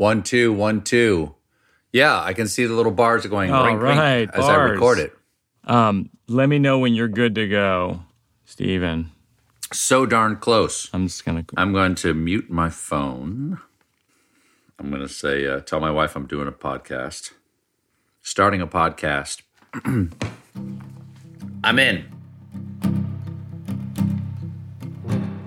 One, two, one, two. Yeah, I can see the little bars going All ring, ring right, as I record it. Um, let me know when you're good to go, Stephen. So darn close. I'm just gonna. I'm going to mute my phone. I'm going to say, uh, tell my wife I'm doing a podcast. Starting a podcast. I'm in.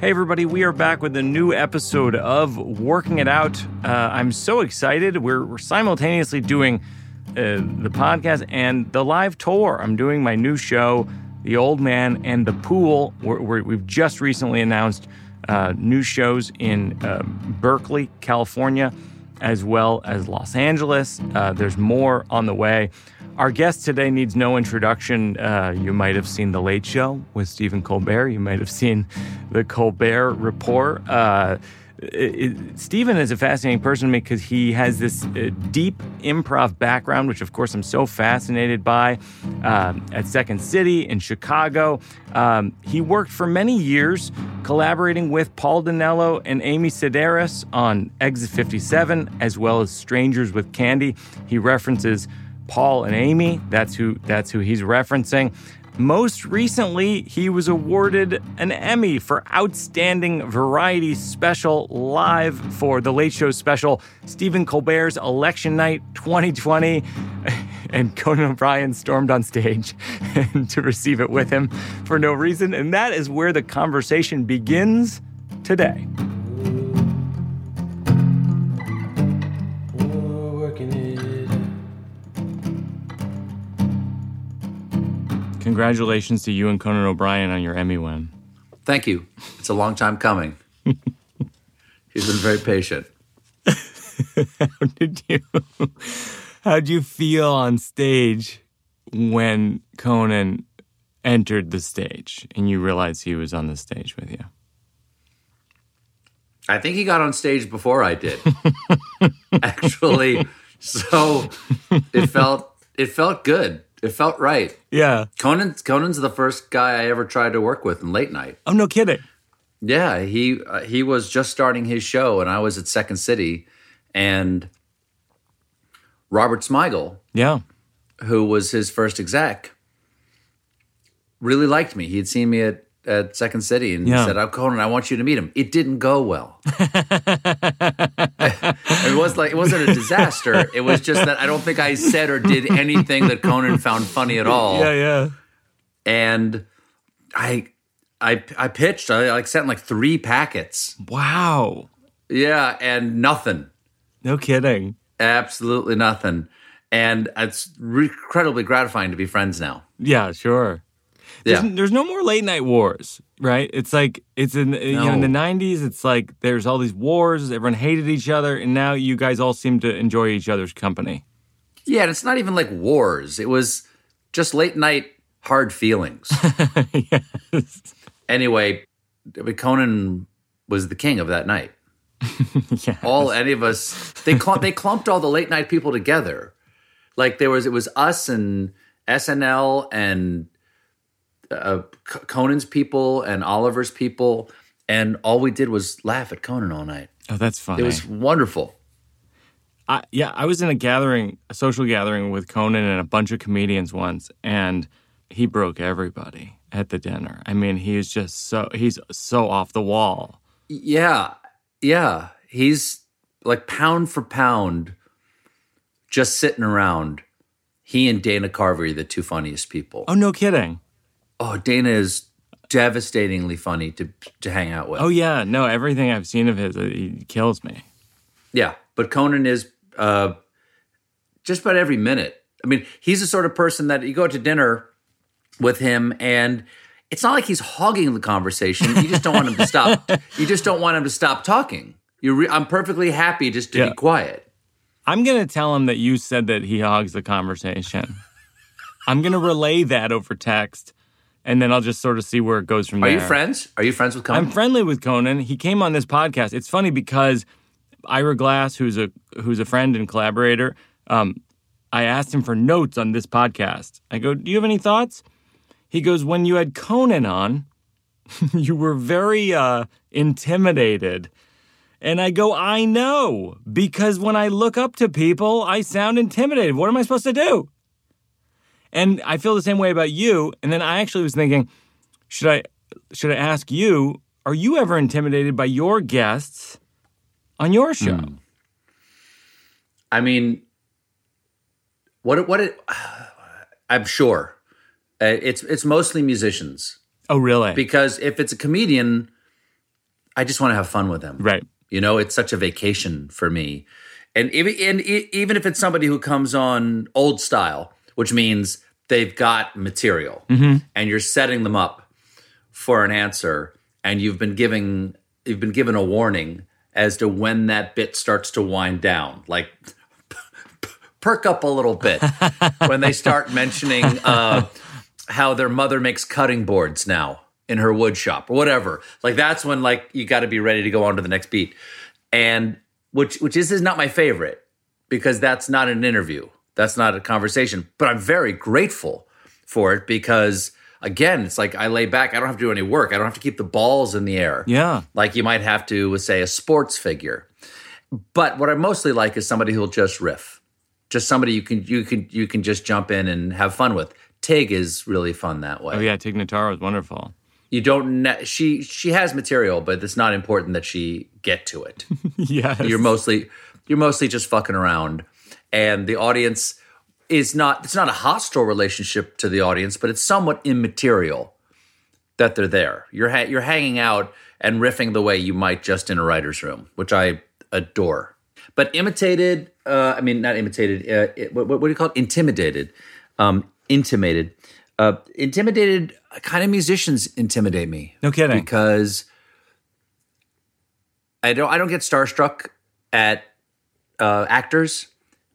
Hey, everybody, we are back with a new episode of Working It Out. Uh, I'm so excited. We're, we're simultaneously doing uh, the podcast and the live tour. I'm doing my new show, The Old Man and the Pool. We're, we've just recently announced uh, new shows in uh, Berkeley, California, as well as Los Angeles. Uh, there's more on the way. Our guest today needs no introduction. Uh, you might have seen The Late Show with Stephen Colbert. You might have seen The Colbert Report. Uh, it, it- Stephen is a fascinating person to me because he has this uh, deep improv background, which of course I'm so fascinated by. Um, at Second City in Chicago, um, he worked for many years collaborating with Paul Dinello and Amy Sedaris on Exit 57, as well as Strangers with Candy. He references Paul and Amy. That's who that's who he's referencing. Most recently, he was awarded an Emmy for Outstanding Variety Special live for the Late Show special, Stephen Colbert's Election Night 2020. And Conan O'Brien stormed on stage to receive it with him for no reason. And that is where the conversation begins today. Congratulations to you and Conan O'Brien on your Emmy win. Thank you. It's a long time coming. He's been very patient. How did you how'd you feel on stage when Conan entered the stage and you realized he was on the stage with you? I think he got on stage before I did. Actually, so it felt it felt good. It felt right. Yeah. Conan's Conan's the first guy I ever tried to work with in late night. I'm no kidding. Yeah, he uh, he was just starting his show, and I was at Second City, and Robert Smigel, Yeah. who was his first exec, really liked me. He had seen me at, at Second City and Yeah. said, "I'm Conan, I want you to meet him." It didn't go well. it was like it wasn't a disaster. It was just that I don't think I said or did anything that Conan found funny at all. Yeah, yeah. And I, I, I pitched. I like sent like three packets. Wow. Yeah, and nothing. No kidding. Absolutely nothing. And it's re- incredibly gratifying to be friends now. Yeah, sure. Yeah. There's, there's no more late night wars, right? It's like it's in you know in the '90s. It's like there's all these wars. Everyone hated each other, and now you guys all seem to enjoy each other's company. Yeah, and it's not even like wars. It was just late night hard feelings. Anyway, Conan was the king of that night. yeah. All any of us they they clumped all the late night people together. Like there was it was us and SNL and uh, Conan's people and Oliver's people, and all we did was laugh at Conan all night. Oh, that's funny. It was wonderful. I, yeah, I was in a gathering, a social gathering with Conan and a bunch of comedians once, and he broke everybody at the dinner. I mean, he is just so he's so off the wall. Yeah, yeah. He's like pound for pound, just sitting around. He and Dana Carvey are the two funniest people. Oh, no kidding. Oh, Dana is devastatingly funny to to hang out with. Oh yeah, no, everything I've seen of his, uh, he kills me. Yeah, but Conan is uh, just about every minute. I mean, he's the sort of person that you go to dinner with him, and it's not like he's hogging the conversation. You just don't want him to stop. You just don't want him to stop talking. Re- I'm perfectly happy just to Yeah. be quiet. I'm gonna tell him that you said that he hogs the conversation. I'm gonna relay that over text, and then I'll just sort of see where it goes from Are there. Are you friends? Are you friends with Conan? I'm friendly with Conan. He came on this podcast. It's funny because Ira Glass, who's a who's a friend and collaborator, um, I asked him for notes on this podcast. I go, "Do you have any thoughts?" He goes, "When you had Conan on, you were very uh, intimidated." And I go, I know, because when I look up to people, I sound intimidated. What am I supposed to do? And I feel the same way about you. And then I actually was thinking, should I should I ask you, are you ever intimidated by your guests on your show? Mm. I mean, what what it, I'm sure uh, it's it's mostly musicians Oh, really? because if it's a comedian, I just want to have fun with them. right. You know, it's such a vacation for me. And even, and even if it's somebody who comes on old style, which means they've got material and you're setting them up for an answer and you've been giving you've been given a warning as to when that bit starts to wind down. Like perk up a little bit when they start mentioning uh, how their mother makes cutting boards now in her wood shop or whatever. Like that's when like you got to be ready to go on to the next beat. And which which is, is not my favorite because that's not an interview. That's not a conversation. But I'm very grateful for it because again, it's like I lay back. I don't have to do any work. I don't have to keep the balls in the air. Yeah. Like you might have to with say a sports figure. But what I mostly like is somebody who'll just riff. Just somebody you can you can you can just jump in and have fun with. Tig is really fun that way Oh, yeah. Tig Notaro is wonderful. you don't ne- she she has material but it's not important that she get to it yes. you're mostly you're mostly just fucking around and the audience is not it's not a hostile relationship to the audience but it's somewhat immaterial that they're there. You're ha- you're hanging out and riffing the way you might just in a writer's room which i adore. But imitated uh, i mean not imitated uh, it, what, what do you call it? Intimidated. Um, intimidated uh, intimidated kind of musicians intimidate me. No kidding. because I don't I don't get starstruck at uh, actors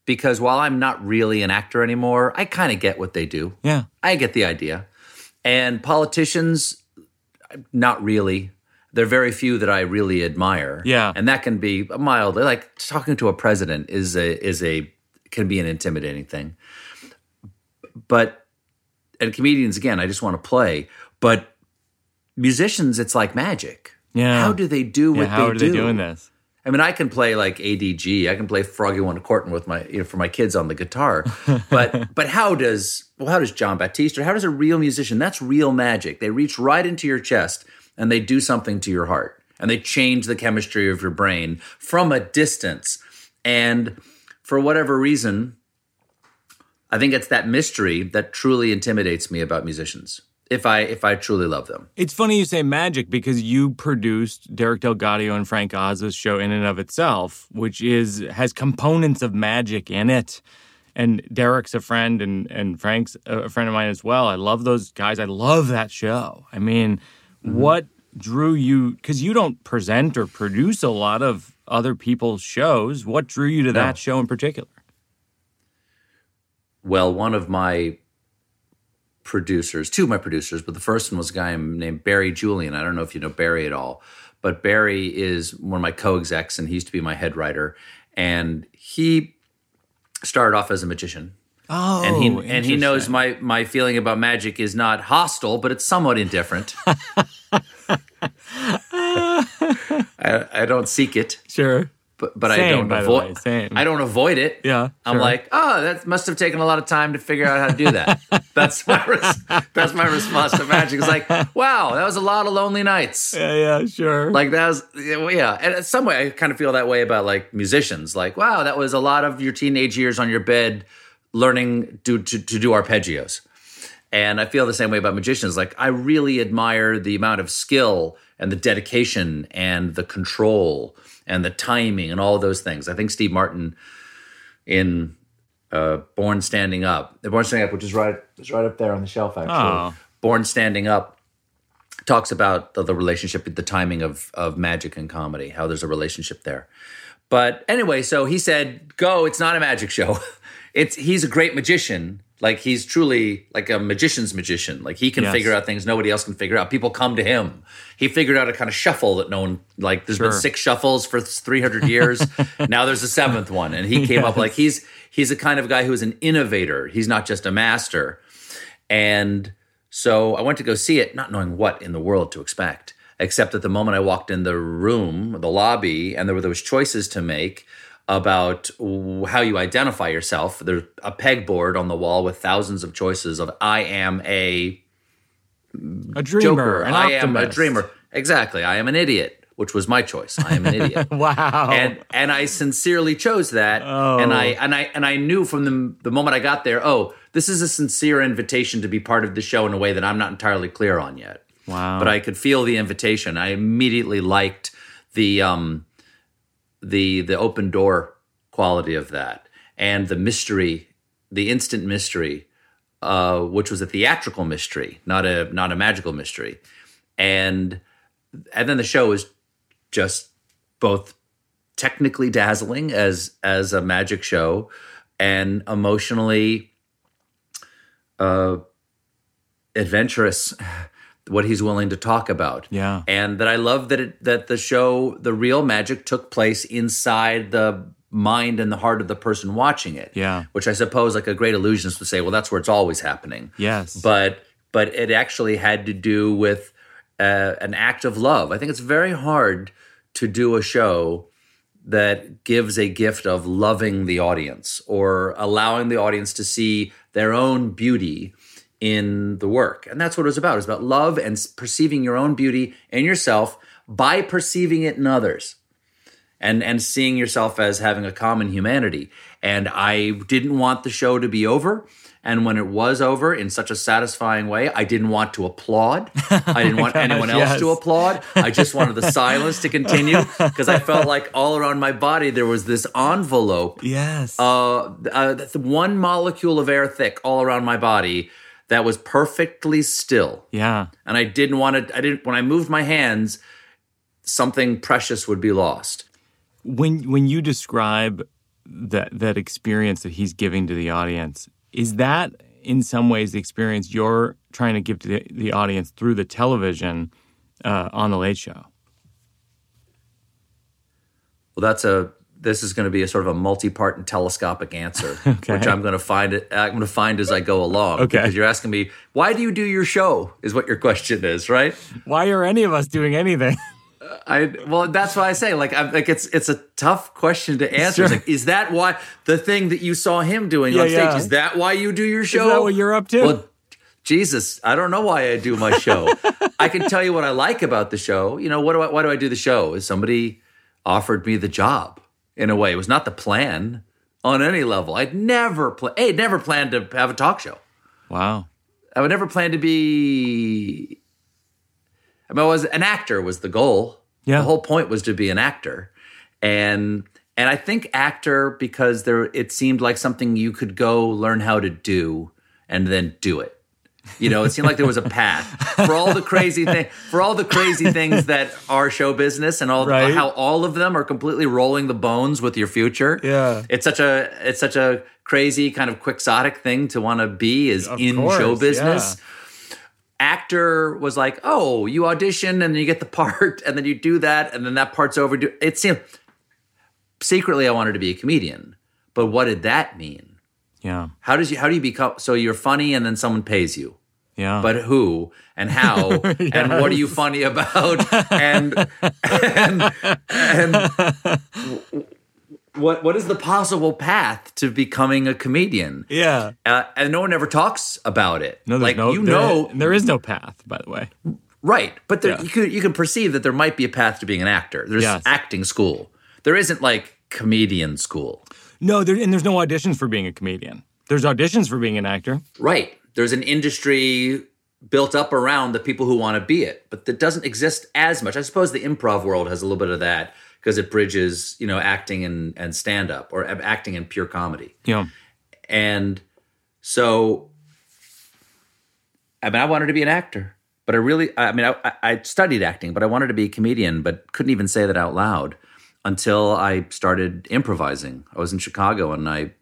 because while I'm not really an actor anymore, I kind of get what they do. yeah. I get the idea. And politicians, not really. There are very few that I really admire. Yeah. and that can be mild. Like talking to a president is a is a can be an intimidating thing. But and comedians again, I just want to play. But musicians, it's like magic. Yeah. How do they do Yeah, what how they are do? they doing this? I mean, I can play like ADG. I can play Froggy One Quarton with my, you know, for my kids on the guitar. But but how does well how does Jon Batiste or how does a real musician? That's real magic. They reach right into your chest and they do something to your heart and they change the chemistry of your brain from a distance. And for whatever reason, I think it's that mystery that truly intimidates me about musicians. If I if I truly love them. It's funny you say magic because you produced Derek DelGaudio and Frank Oz's show in and of itself, which is has components of magic in it. And Derek's a friend, and and Frank's a friend of mine as well. I love those guys. I love that show. I mean, mm-hmm. what drew you? Because you don't present or produce a lot of other people's shows. What drew you to that show in particular? Well, one of my producers, two of my producers, but the first one was a guy named Barry Julien. I don't know if you know Barry at all, but Barry is one of my co-execs, and he used to be my head writer. And he started off as a magician, Oh, and he and he knows my my feeling about magic is not hostile, but it's somewhat indifferent. I, I don't seek it, sure. But but I don't avoid. I don't avoid it. Yeah, I'm sure. like, oh, that must have taken a lot of time to figure out how to do that. that's my res- that's my response to magic. It's like, wow, that was a lot of lonely nights. Yeah, yeah, sure. Like that was, yeah. And in some way, I kind of feel that way about like musicians. Like, wow, that was a lot of your teenage years on your bed learning to to, to do arpeggios. And I feel the same way about magicians. Like, I really admire the amount of skill and the dedication and the control and the timing and all those things. I think Steve Martin in uh, Born Standing Up, Born Standing Up, which is right, is right up there on the shelf, actually. Oh. Born Standing Up talks about the, the relationship, the timing of of magic and comedy, how there's a relationship there. But anyway, so he said, "Go! It's not a magic show. It's he's a great magician. Like he's truly like a magician's magician. Like he can Yes. figure out things nobody else can figure out. People come to him. He figured out a kind of shuffle that no one like. There's been six shuffles for 300 years. now there's a seventh one, and he came up like he's he's a kind of guy who is an innovator. He's not just a master. And so I went to go see it, not knowing what in the world to expect. except at the moment I walked in the room, the lobby, and there were those choices to make about how you identify yourself. There's a pegboard on the wall with thousands of choices of I am a A dreamer, I am a dreamer. Exactly. I am an idiot, which was my choice. I am an idiot. Wow. and and I sincerely chose that. Oh. And I and I and I knew from the the moment I got there, oh, this is a sincere invitation to be part of the show in a way that I'm not entirely clear on yet. wow. But I could feel the invitation. I immediately liked the um the the open door quality of that and the mystery, the instant mystery, uh, which was a theatrical mystery, not a not a magical mystery. And and then the show is just both technically dazzling as as a magic show and emotionally uh adventurous what he's willing to talk about Yeah. and that i love that it that the show the real magic took place inside the mind and the heart of the person watching it Yeah. which i suppose like a great illusionist would say well that's where it's always happening yes. but but it actually had to do with uh, an act of love. I think it's very hard to do a show that gives a gift of loving the audience or allowing the audience to see their own beauty in the work. And that's what it was about. It was about love and perceiving your own beauty in yourself by perceiving it in others and and seeing yourself as having a common humanity. And I didn't want the show to be over. And when it was over in such a satisfying way, I didn't want to applaud. I didn't want anyone else yes. to applaud. I just wanted the silence to continue because I felt like all around my body there was this envelope, yes. uh, uh, one molecule of air thick all around my body that was perfectly still yeah. and I didn't want to. I didn't when I moved my hands, something precious would be lost. when when you describe that that experience that he's giving to the audience, is that in some ways the experience you're trying to give to the, the audience through the television uh, on the Late Show? Well, that's a. This is going to be a sort of a multi-part and telescopic answer, Okay. which I'm going to find it. I'm going to find as I go along. Okay. because you're asking me why do you do your show? Is what your question is, right? Why are any of us doing anything? I well, that's why I say like I'm like it's it's a tough question to answer. Sure. like, is that why the thing that you saw him doing Yeah, on stage yeah. is that why you do your show? Is that what you're up to? Well, Jesus, I don't know why I do my show. I can tell you what I like about the show. You know, what do I, why do I do the show? Is somebody offered me the job in a way. It was not the plan on any level. I'd never play. Hey, never planned to have a talk show. wow. I would never plan to be. I mean, I was an actor was the goal. Yeah. The whole point was to be an actor, and and I think actor because there it seemed like something you could go learn how to do and then do it. You know, it seemed like there was a path for all the crazy thing for all the crazy things that are show business and all Right. how all of them are completely rolling the bones with your future. Yeah. It's such a it's such a crazy kind of quixotic thing to want to be is Of in course, show business. yeah. Actor was like, oh, you audition and then you get the part and then you do that and then that part's over. Do- It seemed secretly I wanted to be a comedian, but what did that mean? Yeah. How does you how do you become so you're funny and then someone pays you? Yeah. but who and how and what are you funny about and and and what what is the possible path to becoming a comedian yeah. uh, and no one ever talks about it No, like no, you there- know there is no path, by the way. right but there, Yeah. you can you can perceive that there might be a path to being an actor there's Yes. acting school there isn't like comedian school No, there, and there's no auditions for being a comedian. There's auditions for being an actor. Right. There's an industry built up around the people who want to be it, but that doesn't exist as much. I suppose the improv world has a little bit of that because it bridges, you know, acting and, and stand up or uh, acting and pure comedy. Yeah. And so, I mean, I wanted to be an actor, but I really, I mean, I, I studied acting, but I wanted to be a comedian, but couldn't even say that out loud until I started improvising. I was in Chicago and I,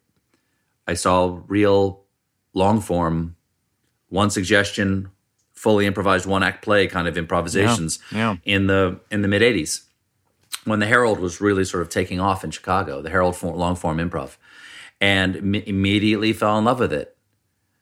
I saw real long form, one suggestion, fully improvised one act play kind of improvisations yeah. in the in the mid '80s when the Herald was really sort of taking off in Chicago, the Herald long form improv, and im- immediately fell in love with it.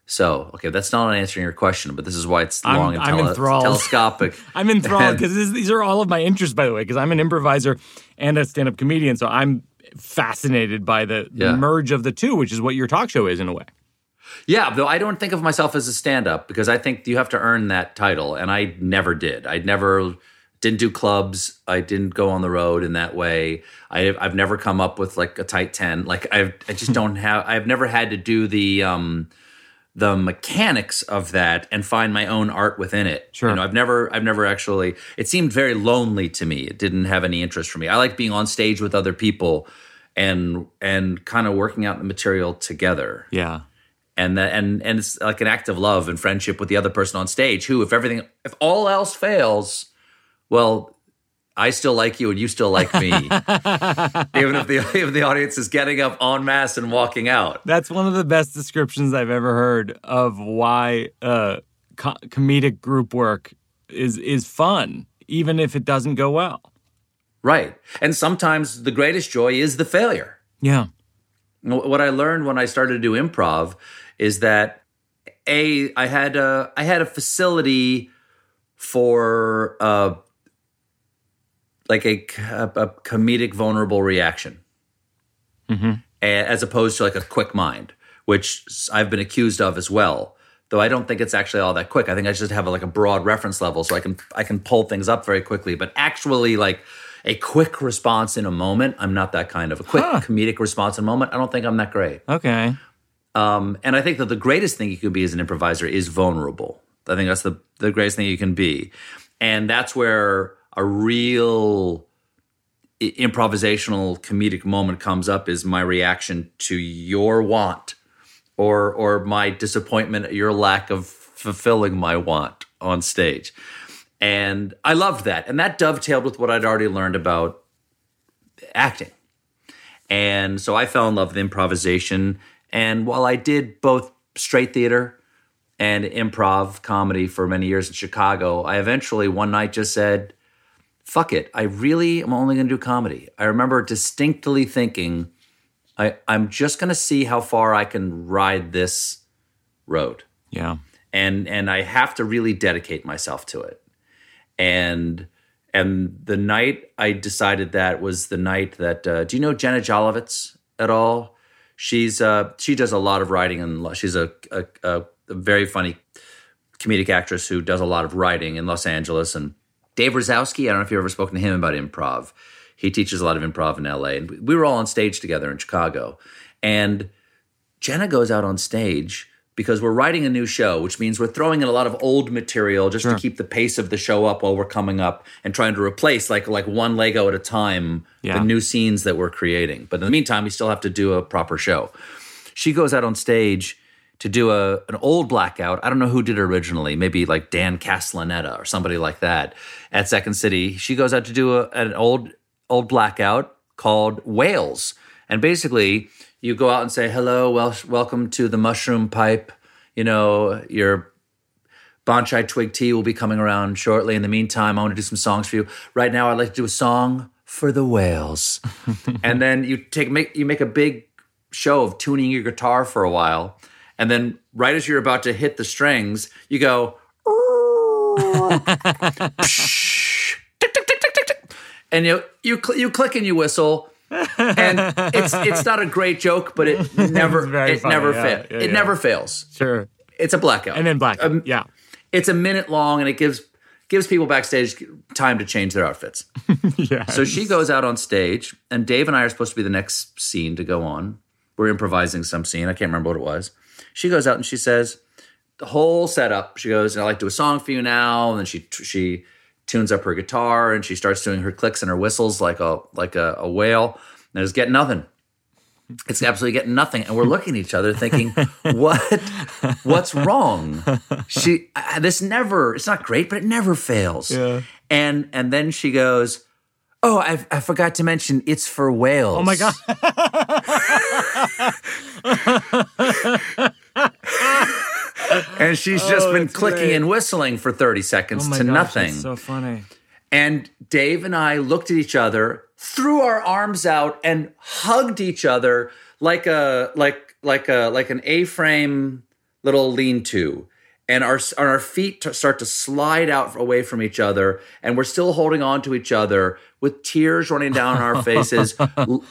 So, okay, that's not answering your question, but this is why it's I'm- long and I'm enthralled. telescopic. I'm enthralled because these are all of my interests, by the way, because I'm an improviser and a stand up comedian. So I'm fascinated by the, the Yeah. merge of the two, which is what your talk show is in a way. Yeah, though I don't think of myself as a stand-up because I think you have to earn that title, and I never did. I never didn't do clubs. I didn't go on the road in that way. I, I've never come up with like a tight ten. Like I, I just don't have. I've never had to do the um, the mechanics of that and find my own art within it. Sure. You know, I've never, I've never actually. It seemed very lonely to me. It didn't have any interest for me. I like being on stage with other people and and kind of working out the material together Yeah. And and and it's like an act of love and friendship with the other person on stage who if everything if all else fails well i still like you and you still like me even if the if the audience is getting up en masse and walking out That's one of the best descriptions I've ever heard of why uh, co- comedic group work is is fun, even if it doesn't go well. right and sometimes the greatest joy is the failure Yeah. Wh- what I learned when I started to do improv is that a I had a I had a facility for uh like a, a, a comedic vulnerable reaction. A- as opposed to like a quick mind which I've been accused of as well. Though I don't think it's actually all that quick. I think I just have like a broad reference level so I can I can pull things up very quickly. But actually like a quick response in a moment I'm not that kind of a quick comedic response in a moment I don't think I'm that great Okay. um, and I think that the greatest thing you can be as an improviser is vulnerable. I think that's the the greatest thing you can be, and that's where a real improvisational comedic moment comes up. Is my reaction to your want, or or my disappointment at your lack of fulfilling my want on stage, and I loved that, and that dovetailed with what I'd already learned about acting. And so I fell in love with improvisation. And while I did both straight theater and improv comedy for many years in Chicago, I eventually one night just said, fuck it. I really am only going to do comedy. I remember distinctly thinking, I, I'm just going to see how far I can ride this road Yeah. and and I have to really dedicate myself to it. And and the night I decided that was the night that uh, do you know Jenna Jolovitz at all? She's uh, she does a lot of writing and she's a, a, a, very funny comedic actress who does a lot of writing in Los Angeles. And Dave Razowsky, I don't know if you've ever spoken to him about improv. He teaches a lot of improv in LA, and we were all on stage together in Chicago. And Jenna goes out on stage because we're writing a new show, which means we're throwing in a lot of old material just to keep the pace of the show up while we're coming up and trying to replace like like one Lego at a time Yeah. the new scenes that we're creating. But in the meantime, we still have to do a proper show. She goes out on stage to do a an old blackout. I don't know who did it originally, maybe like Dan Castellaneta or somebody like that at Second City. She goes out to do a, an old old blackout called Whales. And basically, you go out and say, "Hello, wel- welcome to the Mushroom Pipe." You know, your Bonchai Twig Tea will be coming around shortly. In the meantime, I want to do some songs for you. Right now, I'd like to do a song for the whales. and then you take make you make a big show of tuning your guitar for a while, and then right as you're about to hit the strings, you go. tick, tick, tick, tick, tick, tick. And you you cl- you click and you whistle, and it's it's not a great joke, but it never it funny, never yeah, fa- yeah, it yeah. never fails. Sure. It's a blackout, And then black. Um, yeah. it's a minute long, and it gives gives people backstage time to change their outfits. Yeah. So she goes out on stage, and Dave and I are supposed to be the next scene to go on. We're improvising some scene. I can't remember what it was. She goes out and she says the whole setup. She goes, and "I'd like to do a song for you now," and then she she tunes up her guitar and she starts doing her clicks and her whistles like a like a, a whale. And it's getting nothing. It's absolutely getting nothing, and we're looking at each other thinking, "What? What's wrong?" She uh, this never. It's not great, but it never fails. Yeah. And and then she goes, "Oh, I, I forgot to mention it's for whales." Oh my god. And she's oh, just Oh, been clicking great. and whistling for thirty seconds Oh my to gosh, nothing. that's so funny. And Dave and I looked at each other, threw our arms out, and hugged each other like a like like a like an A-frame little lean-to, and our and our feet t- start to slide out away from each other, and we're still holding on to each other with tears running down our faces, l-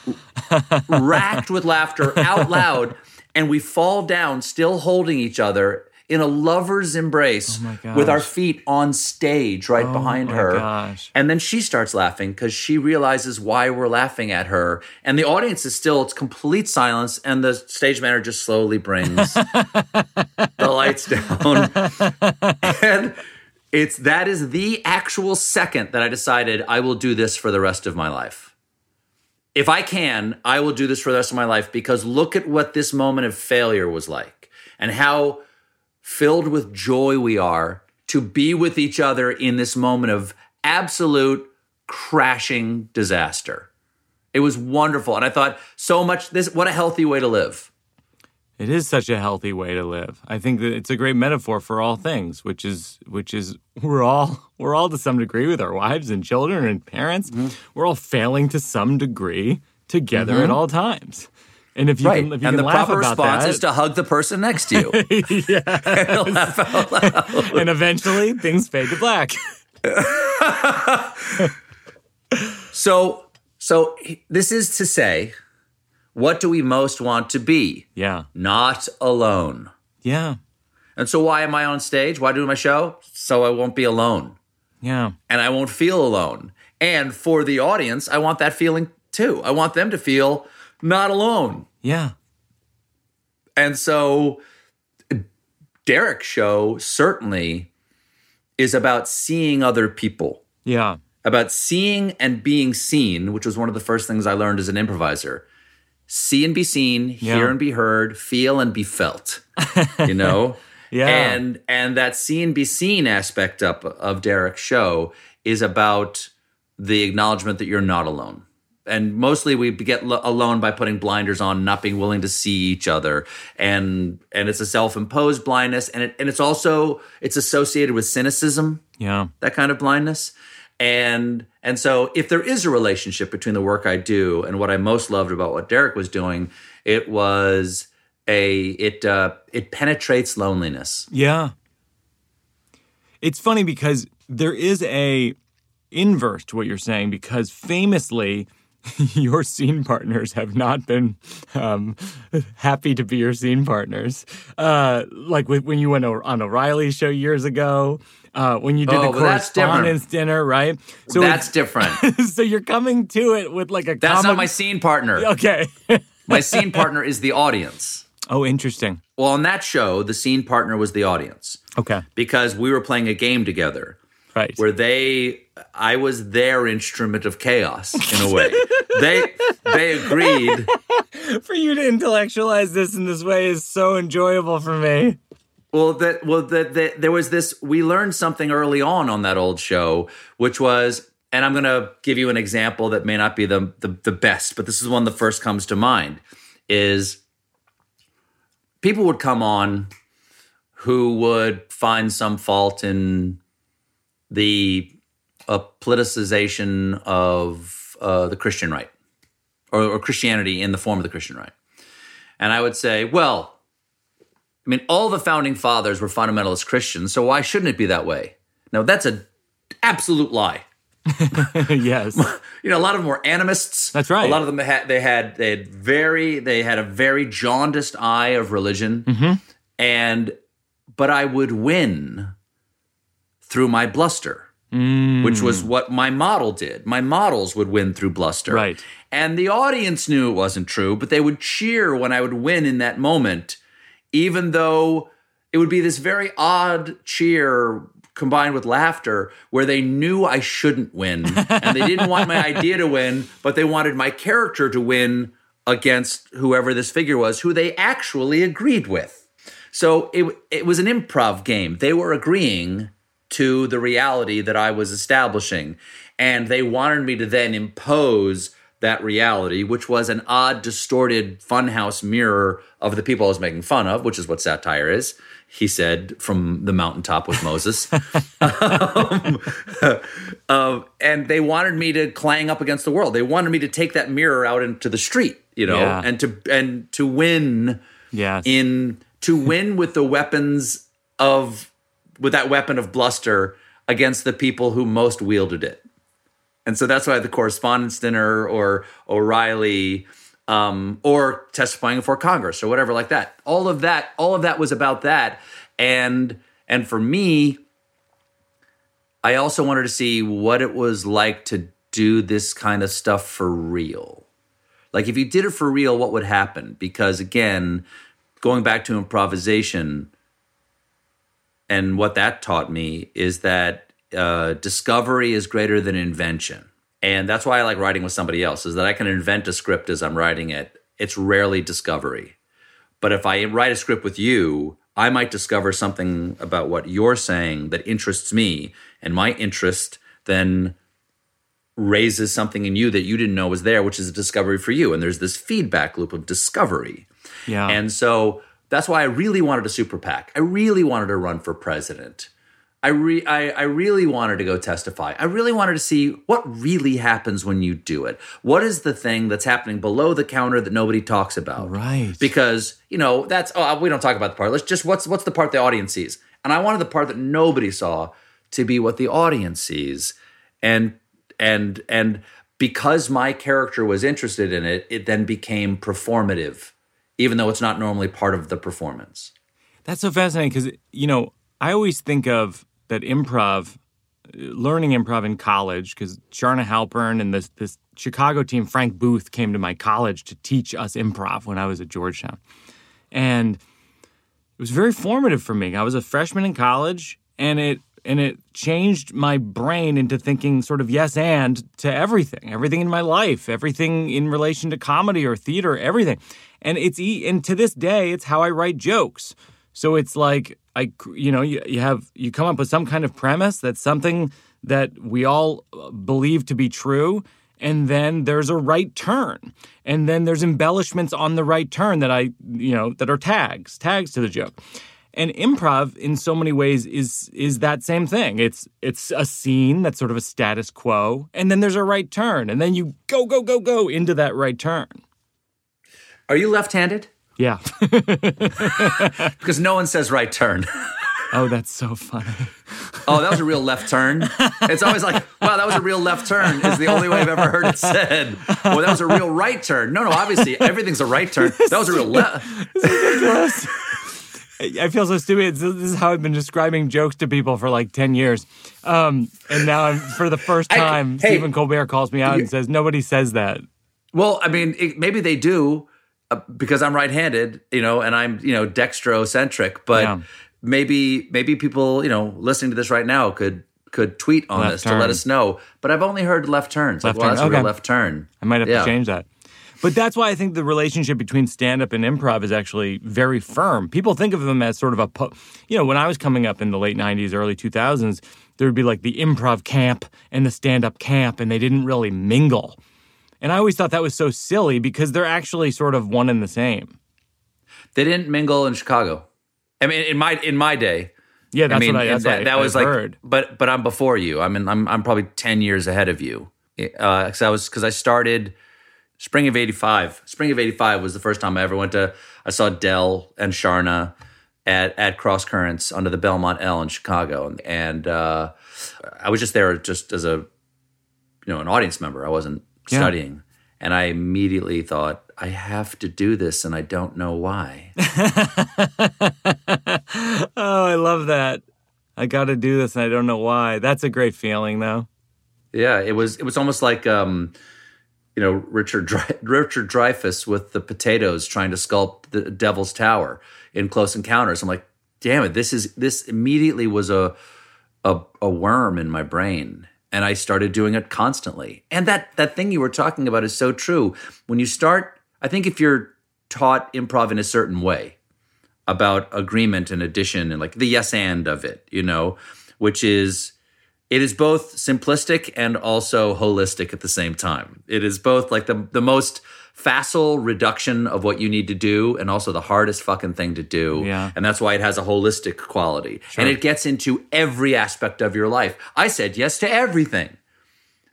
racked with laughter out loud, and we fall down, still holding each other in a lover's embrace Oh with our feet on stage right oh behind my her. gosh. And then she starts laughing because she realizes why we're laughing at her. And the audience is still, it's complete silence. And the stage manager just slowly brings the lights down. and it's that is the actual second that I decided I will do this for the rest of my life. If I can, I will do this for the rest of my life because look at what this moment of failure was like and how filled with joy we are to be with each other in this moment of absolute crashing disaster. It was wonderful. And I thought so much this what a healthy way to live. It is such a healthy way to live. I think that it's a great metaphor for all things, which is which is we're all we're all to some degree with our wives and children and parents. Mm-hmm. We're all failing to some degree together at all times. And if you Right. can, if you and can the laugh proper response that, is to hug the person next to you. yeah. and eventually things fade to black. so so this is to say, what do we most want to be? yeah, Not alone. yeah, And so why am I on stage? Why do my show? So I won't be alone. yeah, and I won't feel alone. And for the audience, I want that feeling too. I want them to feel not alone. yeah, And so Derek's show certainly is about seeing other people, yeah, about seeing and being seen, which was one of the first things I learned as an improviser. See and be seen, hear and be heard, feel and be felt. You know? yeah. and and that see and be seen aspect up of Derek's show is about the acknowledgement that you're not alone. And mostly we get lo- alone by putting blinders on, not being willing to see each other, and and it's a self-imposed blindness, and it, and it's also it's associated with cynicism yeah, that kind of blindness. And and so if there is a relationship between the work I do and what I most loved about what Derek was doing, it was a it uh, it penetrates loneliness. yeah. It's funny because there is a inverse to what you're saying because famously your scene partners have not been um, happy to be your scene partners. Uh, like with, when you went on O'Reilly show years ago, uh, when you did Oh, the well, that's different. correspondence dinner, right? So That's different. so you're coming to it with like a That's not my scene partner. okay. My scene partner is the audience. oh, interesting. Well, on that show, the scene partner was the audience Okay, because we were playing a game together right. where they I was their instrument of chaos in a way. they they agreed for you to intellectualize this in this way is so enjoyable for me. Well, that well that that there was this. We learned something early on on that old show, which was, and I'm going to give you an example that may not be the, the the best, but this is one that first comes to mind. Is people would come on who would find some fault in the uh, politicization of uh, the Christian right or, or Christianity in the form of the Christian right, and I would say, well. I mean, all the founding fathers were fundamentalist Christians, so why shouldn't it be that way? Now, that's a absolute lie. yes. You know, a lot of them were animists. That's right. A lot of them had they had they had very they had a very jaundiced eye of religion, Mm-hmm. and but I would win through my bluster, which was mm. what my model did. My models would win through bluster, Right. And the audience knew it wasn't true, but they would cheer when I would win in that moment, even though it would be this very odd cheer combined with laughter where they knew I shouldn't win and they didn't want my idea to win, but they wanted my character to win against whoever this figure was who they actually agreed with. So it it was an improv game. They were agreeing to the reality that I was establishing and they wanted me to then impose that reality, which was an odd, distorted funhouse mirror of the people I was making fun of, which is what satire is. He said from the mountaintop with Moses. um, um, and they wanted me to clang up against the world. They wanted me to take that mirror out into the street, you know, Yeah. and to and to win Yes. in to win with the weapons of with that weapon of bluster against the people who most wielded it. And so that's why the correspondence dinner or O'Reilly um, or testifying before Congress or whatever like that. All of that, all of that was about that. And and for me, I also wanted to see what it was like to do this kind of stuff for real. Like if you did it for real, what would happen? Because again, going back to improvisation and what that taught me is that uh, discovery is greater than invention. And that's why i like writing with somebody else is that i can invent a script as i'm writing it. It's rarely discovery. But if i write a script with you i might discover something about what you're saying that interests me and my interest then raises something in you that you didn't know was there which is a discovery for you. And there's this feedback loop of discovery. Yeah. and so that's why I really wanted a super PAC. I really wanted to run for president. I, re- I, I really wanted to go testify. I really wanted to see what really happens when you do it. What is the thing that's happening below the counter that nobody talks about? Right. Because you know that's oh we don't talk about the part. Let's just what's what's the part the audience sees. And I wanted the part that nobody saw to be what the audience sees. And and and because my character was interested in it, it then became performative even though it's not normally part of the performance. That's so fascinating because, you know, I always think of that improv, learning improv in college, because Charna Halpern and this, this Chicago team, Frank Booth, came to my college to teach us improv when I was at Georgetown. And it was very formative for me. I was a freshman in college and it and it changed my brain into thinking sort of yes and to everything everything in my life everything in relation to comedy or theater everything and it's e- and to this day it's how i write jokes. So it's like i you know you, you have you come up with some kind of premise that's something that we all uh, believe to be true and then there's a right turn. And then there's embellishments on the right turn that i you know that are tags tags to the joke. And improv in so many ways is is that same thing. It's it's a scene that's sort of a status quo and then there's a right turn and then you go go go go into that right turn Are you left-handed? yeah Because no one says right turn. oh that's so funny oh, that was a real left turn. It's always like, wow, that was a real left turn. Is the only way I've ever heard it said. Well, that was a real right turn. No, no, obviously everything's a right turn. That was a real left. ridiculous I feel so stupid. This is how I've been describing jokes to people for like 10 years. Um, and now I'm, for the first I- time, hey, Stephen Colbert calls me out and says, nobody says that. Well, I mean, it, maybe they do Uh, because I'm right-handed, you know, and I'm you know dextrocentric. But Yeah. maybe maybe people you know listening to this right now could could tweet on Left this to let us know. But I've only heard left turns. Left like, well, turn, that's a real left turn. I might have Yeah. to change that. But that's why I think the relationship between stand up and improv is actually very firm. People think of them as sort of a, po- you know, when I was coming up in the late 90s, early 2000s, there would be like the improv camp and the stand up camp, and they didn't really mingle. And I always thought that was so silly because they're actually sort of one and the same. They didn't mingle in Chicago. I mean, in my in my day, Yeah, that's I mean, what I, that's that, what that was I've like, heard. but but I'm before you. I mean, I'm I'm probably ten years ahead of you. Because I was because I started spring of '85. Spring of '85 was the first time I ever went to. I saw Del and Charna at at Cross Currents under the Belmont L in Chicago, and uh, I was just there just as a you know an audience member. I wasn't Yeah. studying, and I immediately thought I have to do this, and I don't know why. Oh, I love that. I got to do this and I don't know why. That's a great feeling, though. Yeah, it was it was almost like um, you know Richard Dre- Richard Dreyfuss with the potatoes trying to sculpt the Devil's Tower in Close Encounters. I'm like, damn it, this is this immediately was a a, a worm in my brain, and I started doing it constantly. And that that thing you were talking about is so true. When you start, I think if you're taught improv in a certain way, about agreement and addition and like the yes and of it, you know, which is it is both simplistic and also holistic at the same time. It is both like the the most facile reduction of what you need to do and also the hardest fucking thing to do. Yeah. And that's why it has a holistic quality. And it gets into every aspect of your life. I said yes to everything.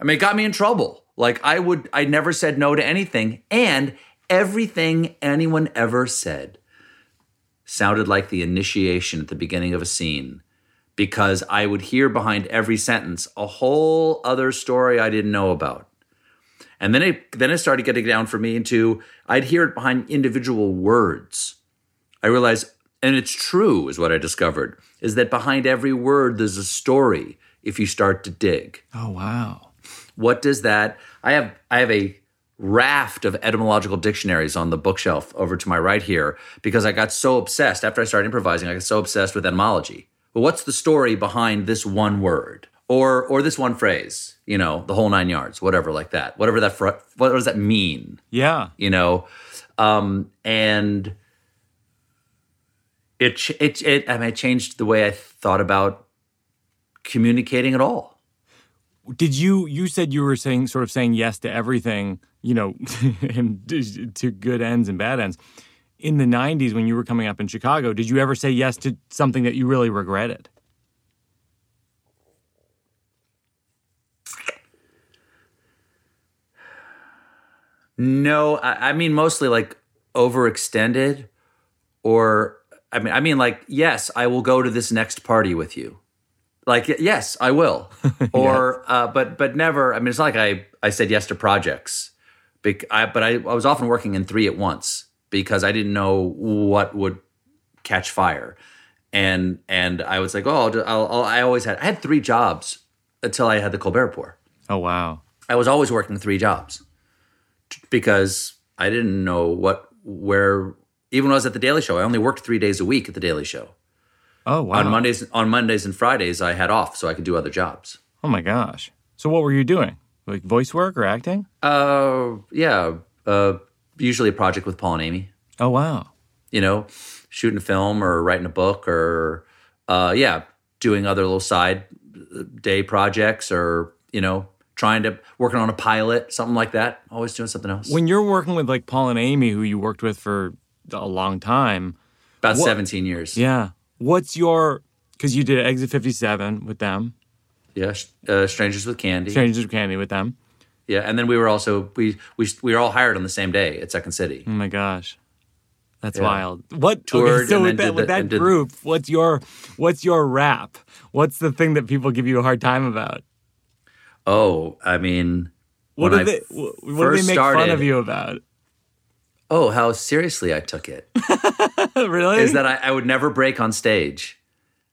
I mean, it got me in trouble. Like I would, I never said no to anything, and everything anyone ever said sounded like the initiation at the beginning of a scene because I would hear behind every sentence a whole other story I didn't know about. And then it then it started getting down for me into I'd hear it behind individual words. I realized, and it's true, is what I discovered, is that behind every word there's a story if you start to dig. Oh wow. What does that I have I have a raft of etymological dictionaries on the bookshelf over to my right here because I got so obsessed after I started improvising, I got so obsessed with etymology. But what's the story behind this one word? Or or this one phrase, you know, the whole nine yards, whatever like that. Whatever that fr- what does that mean? Yeah. you know um and it it it I mean it changed the way I thought about communicating at all Did you you said you were saying sort of saying yes to everything, you know, and to good ends and bad ends. In the 90s when you were coming up in Chicago, did you ever say yes to something that you really regretted? No I, I mean mostly like overextended or I mean I mean like yes I will go to this next party with you. Like yes I will. Or uh, but but never I mean it's not like I I said yes to projects. Bec- I, but I, I was often working in three at once because I didn't know what would catch fire. And and I was like oh I'll, do- I'll, I'll, I always had I had three jobs until I had the Colbert Report Oh wow. I was always working three jobs because I didn't know what where even when I was at the Daily Show, I only worked three days a week at the Daily Show. Oh wow. On Mondays on Mondays and Fridays I had off so I could do other jobs. Oh my gosh. So what were you doing? Like voice work or acting? Uh yeah. Uh usually a project with Paul and Amy. Oh wow. You know, shooting a film or writing a book or uh yeah, doing other little side uh, day projects or, you know, trying to working on a pilot, something like that. Always doing something else. When you're working with like Paul and Amy who you worked with for a long time, About 17 years. yeah. What's your cuz you did Exit 57 with them, Yeah, uh, Strangers with Candy. Strangers with Candy with them. Yeah, and then we were also we we we were all hired on the same day at Second City. Oh my gosh. That's Yeah. wild. What Toured okay, so and with then that with the- that group, what's your what's your rap? What's the thing that people give you a hard time about? Oh, I mean, What did I they what do they make fun of you about? oh, how seriously I took it really? is that I, I would never break on stage.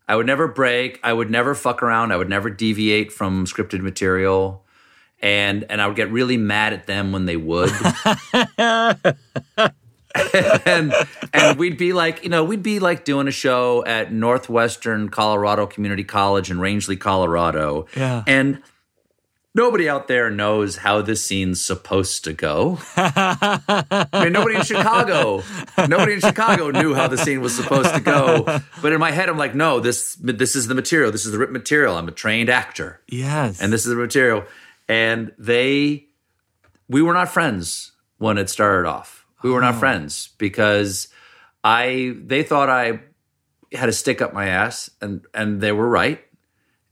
I would never break. I would never fuck around. I would never deviate from scripted material, and and I would get really mad at them when they would. and and we'd be like, you know, we'd be like doing a show at Northwestern Colorado Community College in Rangely, Colorado. Yeah. And nobody out there knows how this scene's supposed to go. I mean, nobody in Chicago, nobody in Chicago knew how the scene was supposed to go. But in my head, I'm like, no, this this is the material. This is the written material. I'm a trained actor yes. and this is the material. And they, we were not friends when it started off. We were not oh. friends because I, they thought I had a stick up my ass, and and they were right.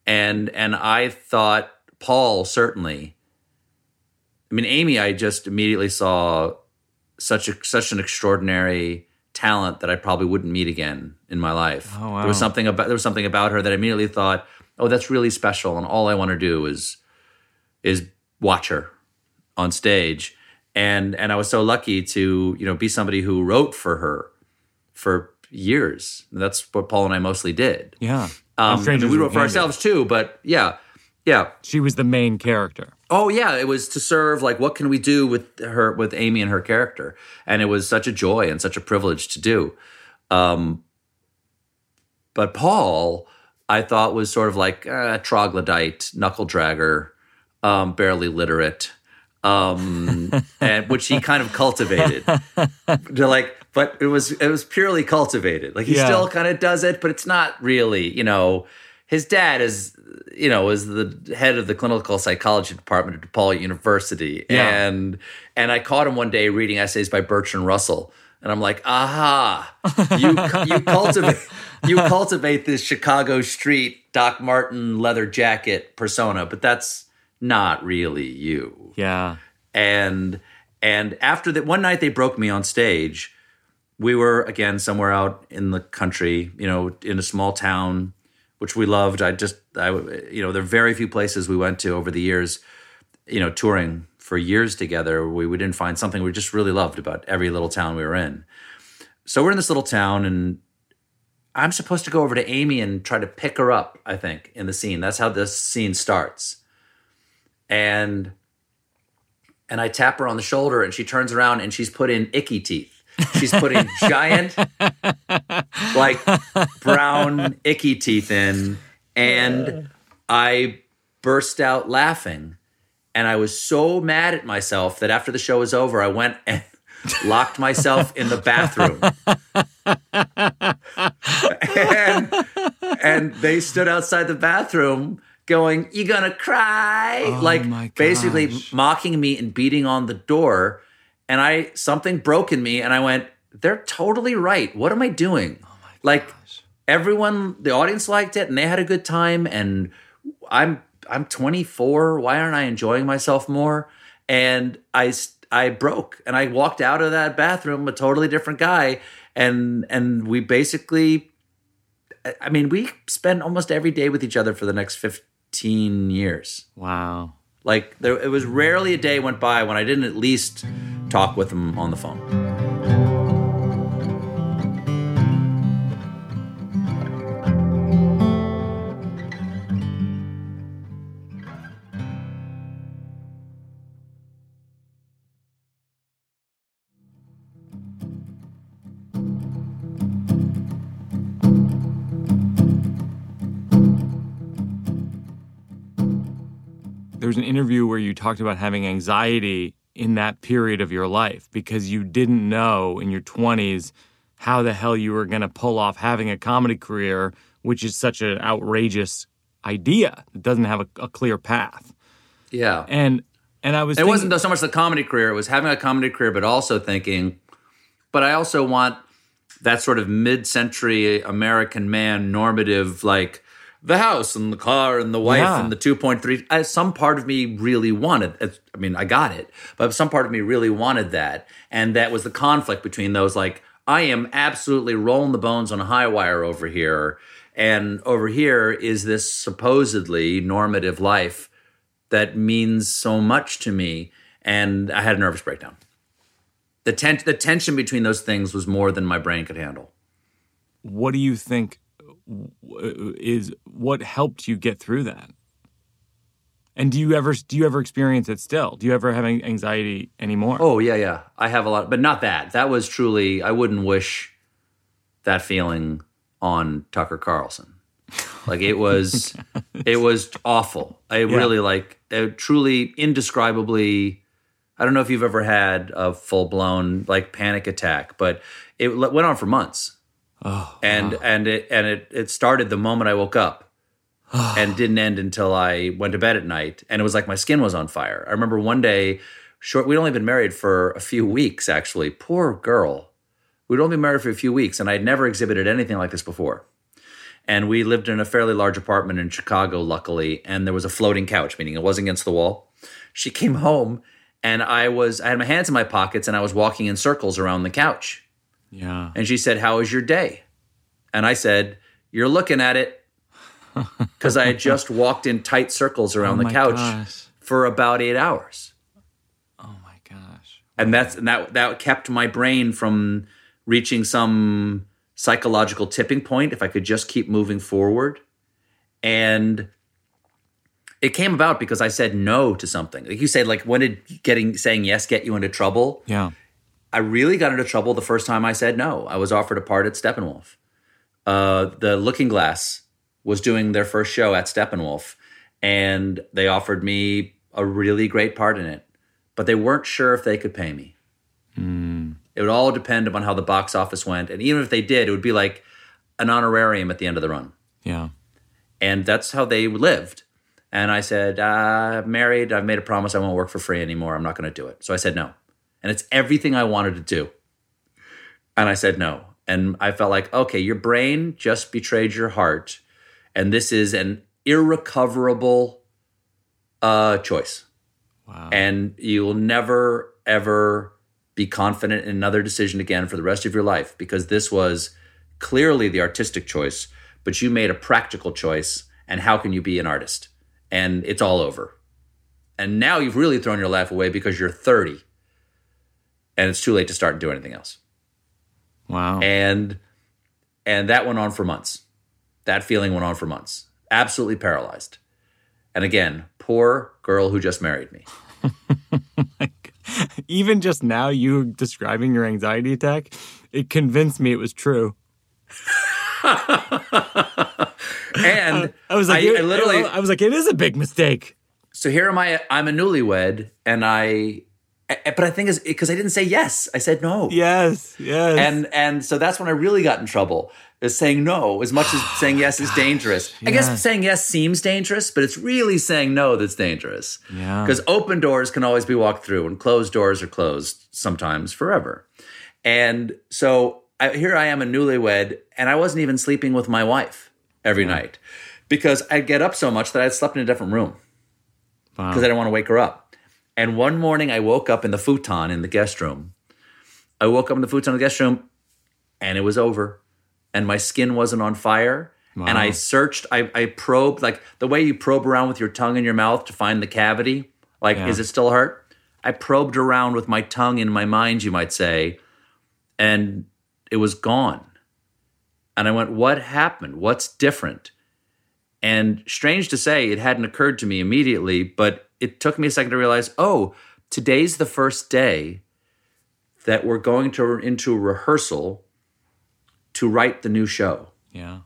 And and I thought Paul certainly. I mean, Amy, I just immediately saw such a such an extraordinary talent that I probably wouldn't meet again in my life. Oh, wow. There was something about there was something about her that I immediately thought, oh, that's really special, and all I want to do is is watch her on stage. And and I was so lucky to you know be somebody who wrote for her for years. That's what Paul and I mostly did. yeah. Um, we wrote for ourselves too, but yeah, yeah. She was the main character. Oh yeah, it was to serve like what can we do with her with Amy and her character, and it was such a joy and such a privilege to do. Um, but Paul, I thought was sort of like a troglodyte, knuckle dragger, um, barely literate, um, and which he kind of cultivated. to like, but it was it was purely cultivated. Like he Yeah. still kind of does it, but it's not really. You know, his dad is you know was the head of the clinical psychology department at DePaul University, Yeah. and and I caught him one day reading essays by Bertrand Russell. And I'm like, aha! You you cultivate you cultivate this Chicago street Doc Martin leather jacket persona, but that's not really you Yeah. and and after that one night they broke me on stage we were again somewhere out in the country, you know, in a small town, which we loved. I just, I, you know, there are very few places we went to over the years, you know, touring for years together. We, we didn't find something we just really loved about every little town we were in. So we're in this little town, and I'm supposed to go over to Amy and try to pick her up, I think, in the scene. That's how this scene starts. And and I tap her on the shoulder and she turns around and she's put in icky teeth. She's putting giant, like brown icky teeth in. And I burst out laughing. And I was so mad at myself that after the show was over, I went and locked myself in the bathroom. and, and they stood outside the bathroom going, You gonna cry? Oh like basically mocking me and beating on the door. And I something broke in me and I went, They're totally right. What am I doing? Oh like everyone, the audience liked it and they had a good time. And I'm I'm 24. Why aren't I enjoying myself more? And I I broke and I walked out of that bathroom a totally different guy. And and we basically I- I mean, we spent almost every day with each other for the next 15 years. Wow. Like there it was rarely a day went by when I didn't at least talk with them on the phone. There was an interview where you talked about having anxiety in that period of your life because you didn't know in your 20s how the hell you were going to pull off having a comedy career, which is such an outrageous idea. It doesn't have a, a clear path. Yeah. And and I was It thinking, wasn't so much the comedy career, it was having a comedy career, but also thinking, but I also want that sort of mid century American man normative, like the house and the car and the wife Yeah. and the 2.3. Uh, some part of me really wanted, I mean, I got it, but some part of me really wanted that. And that was the conflict between those, like, I am absolutely rolling the bones on a high wire over here. And over here is this supposedly normative life that means so much to me. And I had a nervous breakdown. The, ten- the tension between those things was more than my brain could handle. what do you think is what helped you get through that? And do you ever do you ever experience it still? Do you ever have anxiety anymore? Oh, yeah, yeah. I have a lot, but not that. That was truly, I wouldn't wish that feeling on Tucker Carlson. Like it was, it was awful. I really like, it truly indescribably. I don't know if you've ever had a full blown like panic attack, but it went on for months. Oh, and and it and it it started the moment I woke up, and didn't end until I went to bed at night. And it was like my skin was on fire. I remember one day, short. We'd only been married for a few weeks. Actually, poor girl. We'd only been married for a few weeks, and I'd never exhibited anything like this before. And we lived in a fairly large apartment in Chicago, luckily, and there was a floating couch, meaning it wasn't against the wall. She came home, and I was I had my hands in my pockets, and I was walking in circles around the couch. Yeah. And she said, How was your day? And I said, You're looking at it. Because I had just walked in tight circles around Oh the couch gosh. for about eight hours. Oh my gosh. And that's and that that kept my brain from reaching some psychological tipping point if I could just keep moving forward. And it came about because I said no to something. Like you said, like when did getting saying yes get you into trouble? Yeah. I really got into trouble the first time I said no. I was offered a part at Steppenwolf. Uh, the Looking Glass was doing their first show at Steppenwolf, and they offered me a really great part in it, but they weren't sure if they could pay me. It would all depend upon how the box office went, and even if they did, it would be like an honorarium at the end of the run Yeah. and that's how they lived. And I said, uh, I'm married. I've made a promise I won't work for free anymore. I'm not going to do it. So I said no. And it's everything I wanted to do. And I said no. And I felt like, okay, your brain just betrayed your heart. And this is an irrecoverable uh, choice. Wow. And you will never, ever be confident in another decision again for the rest of your life because this was clearly the artistic choice, but you made a practical choice. And how can you be an artist? And it's all over. And now you've really thrown your life away because you're 30 and it's too late to start and do anything else. Wow. And and that went on for months. That feeling went on for months. Absolutely paralyzed. And again, poor girl who just married me. Even just now, you describing your anxiety attack, it convinced me it was true. And I was like, I, it- I literally I was like, it is a big mistake. so here am I I'm a newlywed and I- but I think it's because I didn't say yes. I said no. Yes, yes. And and so that's when I really got in trouble. Is saying no as much as oh saying yes is dangerous. I yes. guess saying yes seems dangerous, but it's really saying no that's dangerous. Yeah. Because open doors can always be walked through, and closed doors are closed sometimes forever. And so I, here I am, a newlywed, and I wasn't even sleeping with my wife every night because I'd get up so much that I'd slept in a different room Wow. because I didn't want to wake her up. And one morning I woke up in the futon in the guest room. I woke up in the futon in the guest room and it was over. And my skin wasn't on fire. And I searched, I, I probed, like the way you probe around with your tongue in your mouth to find the cavity. Like, Yeah. is it still hurt? I probed around with my tongue in my mind, you might say, and it was gone. And I went, What happened? What's different? And strange to say, it hadn't occurred to me immediately, but it took me a second to realize, oh, today's the first day that we're going to into rehearsal to write the new show. yeah.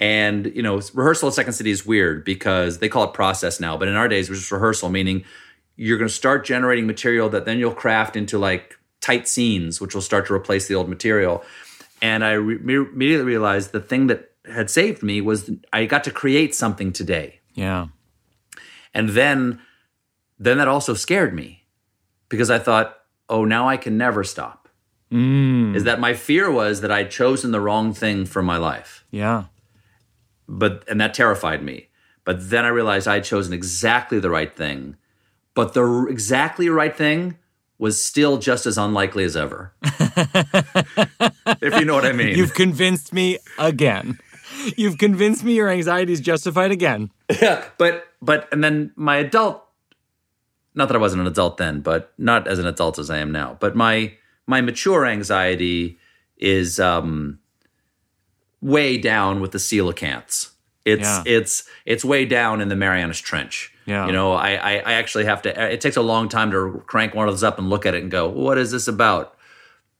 And you know, rehearsal at Second City is weird because they call it process now, but in our days it was just rehearsal, meaning you're going to start generating material that then you'll craft into like tight scenes, which will start to replace the old material. And I re- immediately realized the thing that had saved me was I got to create something today. Yeah. And then then that also scared me because I thought, oh, now I can never stop. Mm. Is that my fear was that I'd chosen the wrong thing for my life. Yeah. But and that terrified me. But then I realized I'd chosen exactly the right thing. But the r- exactly right thing was still just as unlikely as ever. if you know what I mean. You've convinced me again. You've convinced me your anxiety is justified again. Yeah, but but and then my adult not that I wasn't an adult then, but not as an adult as I am now. But my my mature anxiety is um way down with the coelacanths. It's Yeah. it's it's way down in the Marianas Trench. Yeah. You know, I, I I actually have to it takes a long time to crank one of those up and look at it and go, what is this about?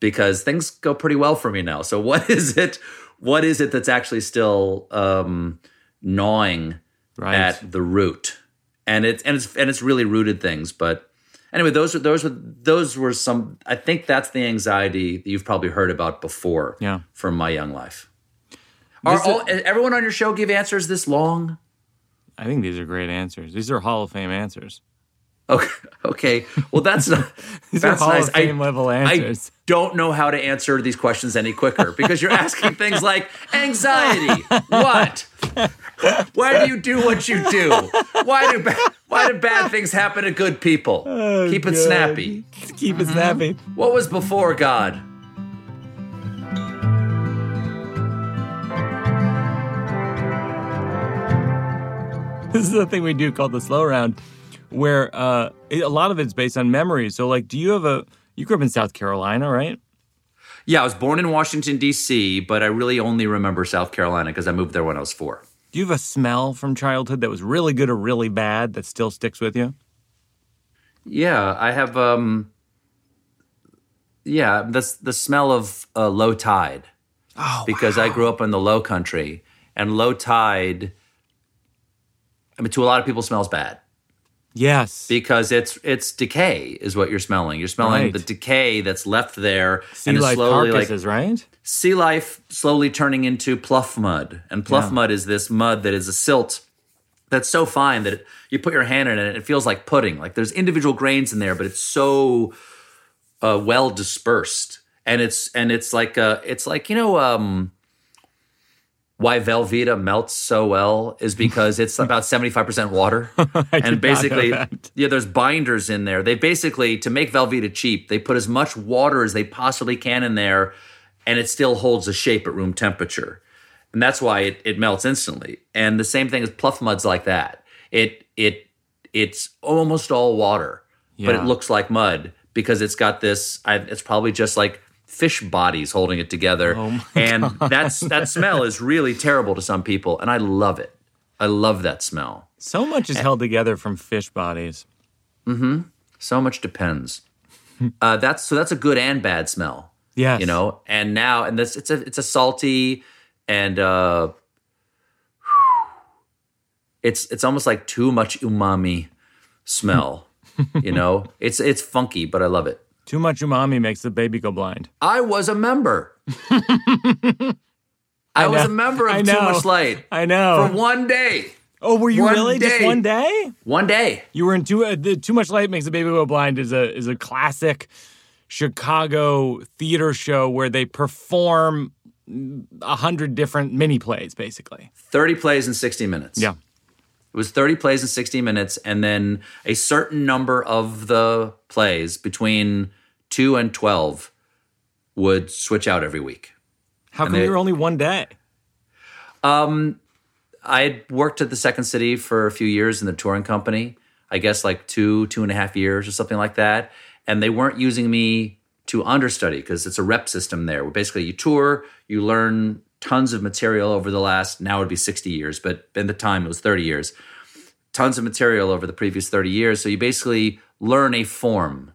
Because things go pretty well for me now. So what is it? What is it that's actually still um gnawing Right. at the root, and it's and it's and it's really rooted things. But anyway, those were those were those were some. I think that's the anxiety that you've probably heard about before. Yeah. from my young life. Are This is- everyone on your show give answers this long? I think these are great answers. These are Hall of Fame answers. Okay, okay. Well, that's not. These that's are Hall nice. of Fame I, level answers. I don't know how to answer these questions any quicker because you're asking things like anxiety. What? Why do you do what you do? Why do ba- why do bad things happen to good people? Oh, Keep it God. snappy. Keep it mm-hmm. snappy. What was before God? This is the thing we do called the slow round, where uh, it- a lot of it's based on memories. So, like, do you have a? You grew up in South Carolina, right? Yeah, I was born in Washington D.C., but I really only remember South Carolina because I moved there when I was four. Do you have a smell from childhood that was really good or really bad that still sticks with you? Yeah, I have. um Yeah, the the smell of uh, low tide. Oh, because I grew up in the low country and low tide I mean to a lot of people smells bad yes. because it's it's decay is what you're smelling. You're smelling Right. the decay that's left there sea and life slowly like carcasses, right? sea life slowly turning into pluff mud. And pluff Yeah. mud is this mud that is a silt that's so fine that it, you put your hand in it and it feels like pudding. Like there's individual grains in there, but it's so uh, well dispersed. And it's and it's like uh it's like you know um why Velveeta melts so well is because it's about 75% water. and basically, yeah, there's binders in there. They basically, to make Velveeta cheap, they put as much water as they possibly can in there, and it still holds the shape at room temperature. And that's why it, it melts instantly. And the same thing as Pluff Mud's like that. It it it's almost all water, but it looks like mud because it's got this. I, it's probably just like fish bodies holding it together, and that's that smell is really terrible to some people, and I love it. I love that smell. So much is held together from fish bodies. Hmm. So much depends. uh, that's so that's a good and bad smell. Yes. you know. And now, and this it's a it's a salty and uh, it's it's almost like too much umami smell. you know, it's it's funky, but I love it. Too much umami makes the baby go blind. I was a member. I, was a member of Too. Much Light I know. for one day. oh, were you one really just one day? One day. You were in too uh, the too much light makes the baby go blind is a is a classic Chicago theater show where they perform a hundred different mini plays, basically. 30 plays in 60 minutes. Yeah. It was 30 plays in 60 minutes, and then a certain number of the plays between 2 and 12 would switch out every week. How come you were only one day? Um, I had worked at the Second City for a few years in the touring company, I guess like two, two and a half years or something like that. And they weren't using me to understudy because it's a rep system there where basically you tour, you learn tons of material over the last, now it would be 60 years, but in the time it was 30 years. Tons of material over the previous 30 years. So you basically learn a form.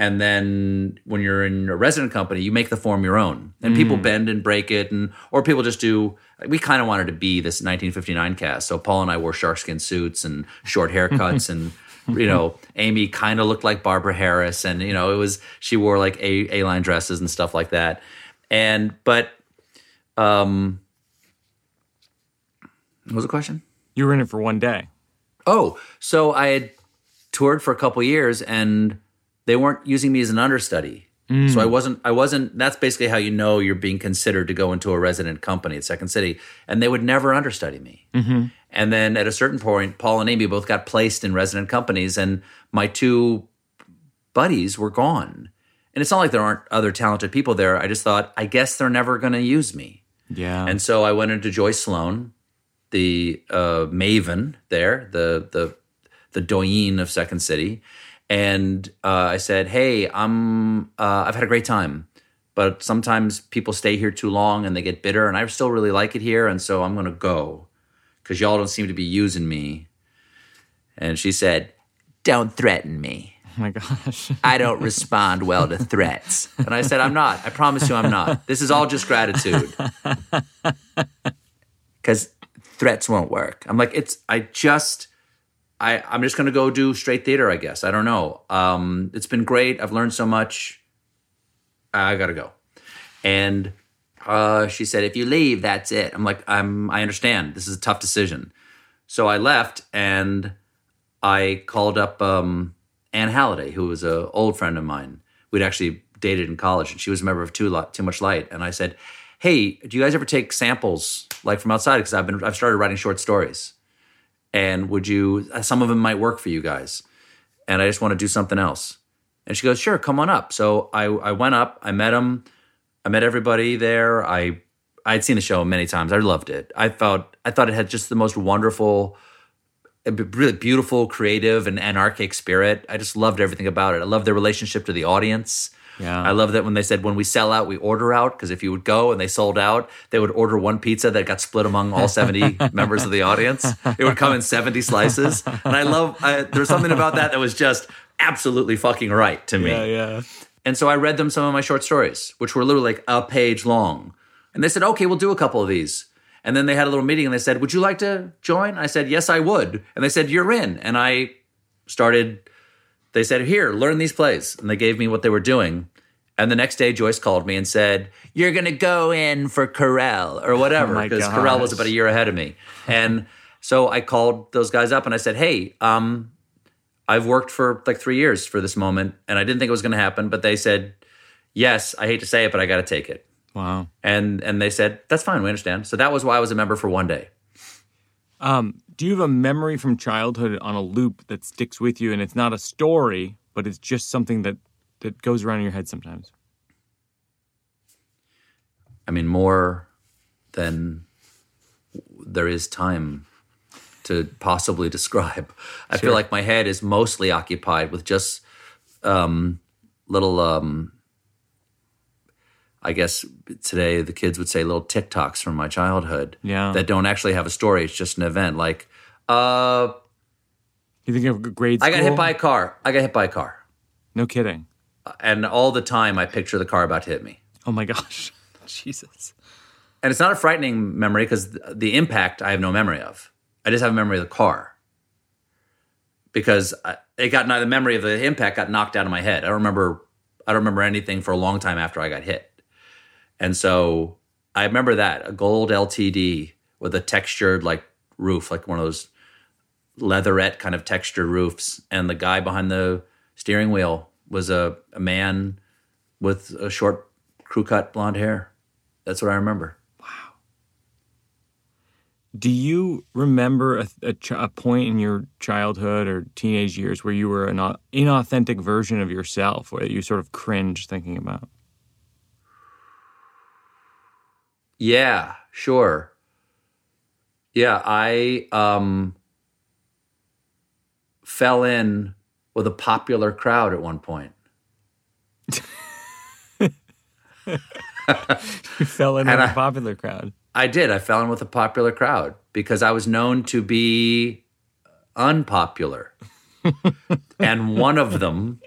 And then when you're in a resident company, you make the form your own. And people bend and break it and or people just do we kind of wanted to be this 1959 cast. So Paul and I wore sharkskin suits and short haircuts and you know, Amy kind of looked like Barbara Harris and you know, it was she wore like A A-line dresses and stuff like that. And but um what was the question? You were in it for one day. Oh, so I had toured for a couple years and they weren't using me as an understudy. So I wasn't I wasn't that's basically how you know you're being considered to go into a resident company at Second City. And they would never understudy me. And then at a certain point, Paul and Amy both got placed in resident companies and my two buddies were gone. And it's not like there aren't other talented people there. I just thought, I guess they're never gonna use me. Yeah. And so I went into Joyce Sloane, the uh, maven there, the the the doyen of Second City, and uh, I said, "Hey, I'm uh, I've had a great time, but sometimes people stay here too long and they get bitter, and I still really like it here, and so I'm going to go because y'all don't seem to be using me." And she said, "Don't threaten me." oh my gosh. I don't respond well to threats. And I said, I'm not. I promise you, I'm not. This is all just gratitude. Because threats won't work. I'm like, it's, I just, I, I'm just going to go do straight theater, I guess. I don't know. Um, it's been great. I've learned so much. I got to go. And uh, she said, if you leave, that's it. I'm like, I'm, I understand. This is a tough decision. So I left and I called up um, Anne Halliday, who was an old friend of mine. We'd actually dated in college, and she was a member of Too, Too Much Light. And I said, "Hey, do you guys ever take samples like from outside? Because I've been I've started writing short stories, and would you? Uh, some of them might work for you guys, and I just want to do something else." And she goes, "Sure, come on up." So I I went up, I met him, I met everybody there. I I'd seen the show many times. I loved it. I thought I thought it had just the most wonderful really beautiful, creative, and anarchic spirit. I just loved everything about it. I loved their relationship to the audience. Yeah. I love that when they said when we sell out, we order out because if you would go and they sold out, they would order one pizza that got split among all seventy members of the audience. It would come in seventy slices, and I love. I, there was something about that that was just absolutely fucking right to me. yeah, yeah. And so I read them some of my short stories, which were literally like a page long. And they said, okay, we'll do a couple of these. And then they had a little meeting and they said, would you like to join? I said, yes, I would. And they said, you're in. And I started, they said, here, learn these plays. And they gave me what they were doing. And the next day, Joyce called me and said, you're going to go in for Carell or whatever. Oh Because Carell was about a year ahead of me. And so I called those guys up and I said, hey, um, I've worked for like three years for this moment, and I didn't think it was going to happen. But they said, "Yes, I hate to say it, but I got to take it." Wow. And and they said, That's fine, we understand. So that was why I was a member for one day. Um, do you have a memory from childhood on a loop that sticks with you and it's not a story, but it's just something that that goes around in your head sometimes? I mean, more than there is time to possibly describe. I feel like my head is mostly occupied with just um, little, um, I guess today the kids would say little TikToks from my childhood Yeah. that don't actually have a story. It's just an event. Like, uh, You think of grade I got hit by a car. I got hit by a car. No kidding. And all the time I picture the car about to hit me. Oh my gosh. Jesus. And it's not a frightening memory because the impact I have no memory of. I just have a memory of the car because I, it got the memory of the impact got knocked out of my head. I don't remember. I don't remember anything for a long time after I got hit, and so I remember that a gold LTD with a textured like roof, like one of those leatherette kind of textured roofs, and the guy behind the steering wheel was a, a man with a short crew cut blonde hair. That's what I remember. Wow. Do you remember a, a, ch- a point in your childhood or teenage years where you were an au- inauthentic version of yourself, where you sort of cringe thinking about? Yeah, sure. Yeah, I um fell in with a popular crowd at one point. You fell in with And a I- popular crowd. I did. I fell in with a popular crowd because I was known to be unpopular. and one of them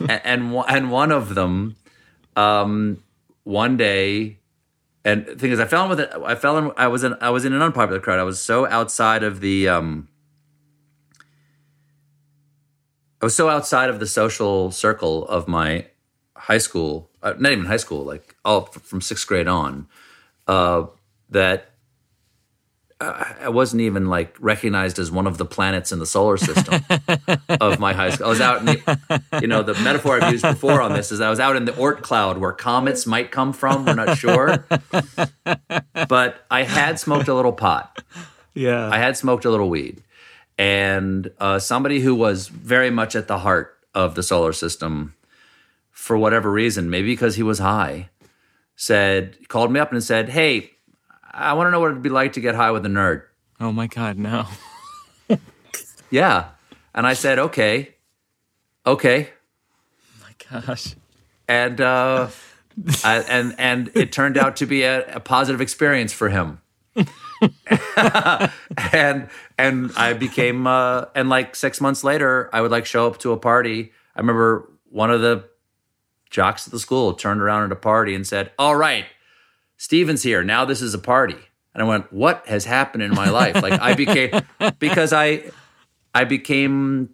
and and, one- and one of them um one day and the thing is I fell in with it I fell in I was in I was in an unpopular crowd. I was so outside of the um I was so outside of the social circle of my high school, uh, not even high school, like all f- from sixth grade on, uh, that I wasn't even like recognized as one of the planets in the solar system of my high school. I was out in the, you know, the metaphor I've used before on this is I was out in the Oort cloud where comets might come from. We're not sure, but I had smoked a little pot. Yeah. I had smoked a little weed, and uh, somebody who was very much at the heart of the solar system, for whatever reason, maybe because he was high, said called me up and said, "Hey, I want to know what it'd be like to get high with a nerd." oh my God, no. Yeah, and I said, "Okay, okay," my gosh. and uh, I, and and it turned out to be a, a positive experience for him. and and I became uh, and like six months later, I would like show up to a party. I remember one of the jocks at the school turned around at a party and said, "All right, Stephen's here. Now this is a party." And I went, "What has happened in my life?" Like I became because I I became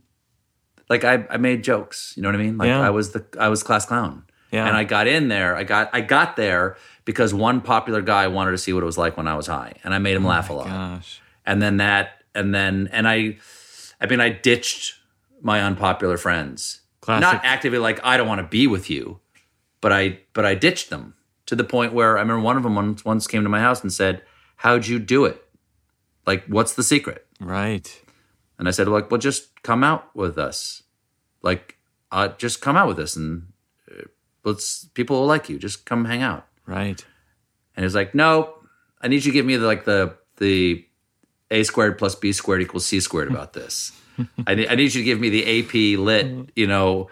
like I, I made jokes. You know what I mean? Like Yeah. I was the I was class clown. Yeah. And I got in there. I got I got there because one popular guy wanted to see what it was like when I was high, and I made him laugh a lot. Gosh. And then that, and then and I, I mean, I ditched my unpopular friends. Classic. Not actively like I don't want to be with you, but I but I ditched them to the point where I remember one of them once once came to my house and said, "How'd you do it? Like, what's the secret?" Right. And I said, like, well, just come out with us. Like, uh, just come out with us and uh, let's, people will like you. Just come hang out. Right. And he's like, no, I need you to give me the, like the, the A squared plus B squared equals C squared about this. I, need, I need you to give me the AP lit, you know,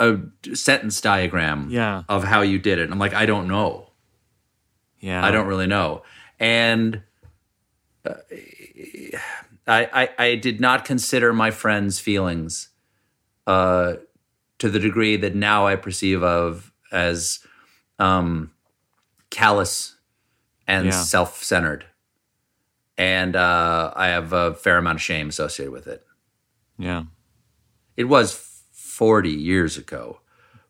a sentence diagram Yeah. of how you did it. And I'm like, I don't know. Yeah. I don't really know. And uh, I, I, I did not consider my friends' feelings uh, to the degree that now I perceive of as um, callous and Yeah. self-centered. And uh, I have a fair amount of shame associated with it. Yeah. It was 40 years ago,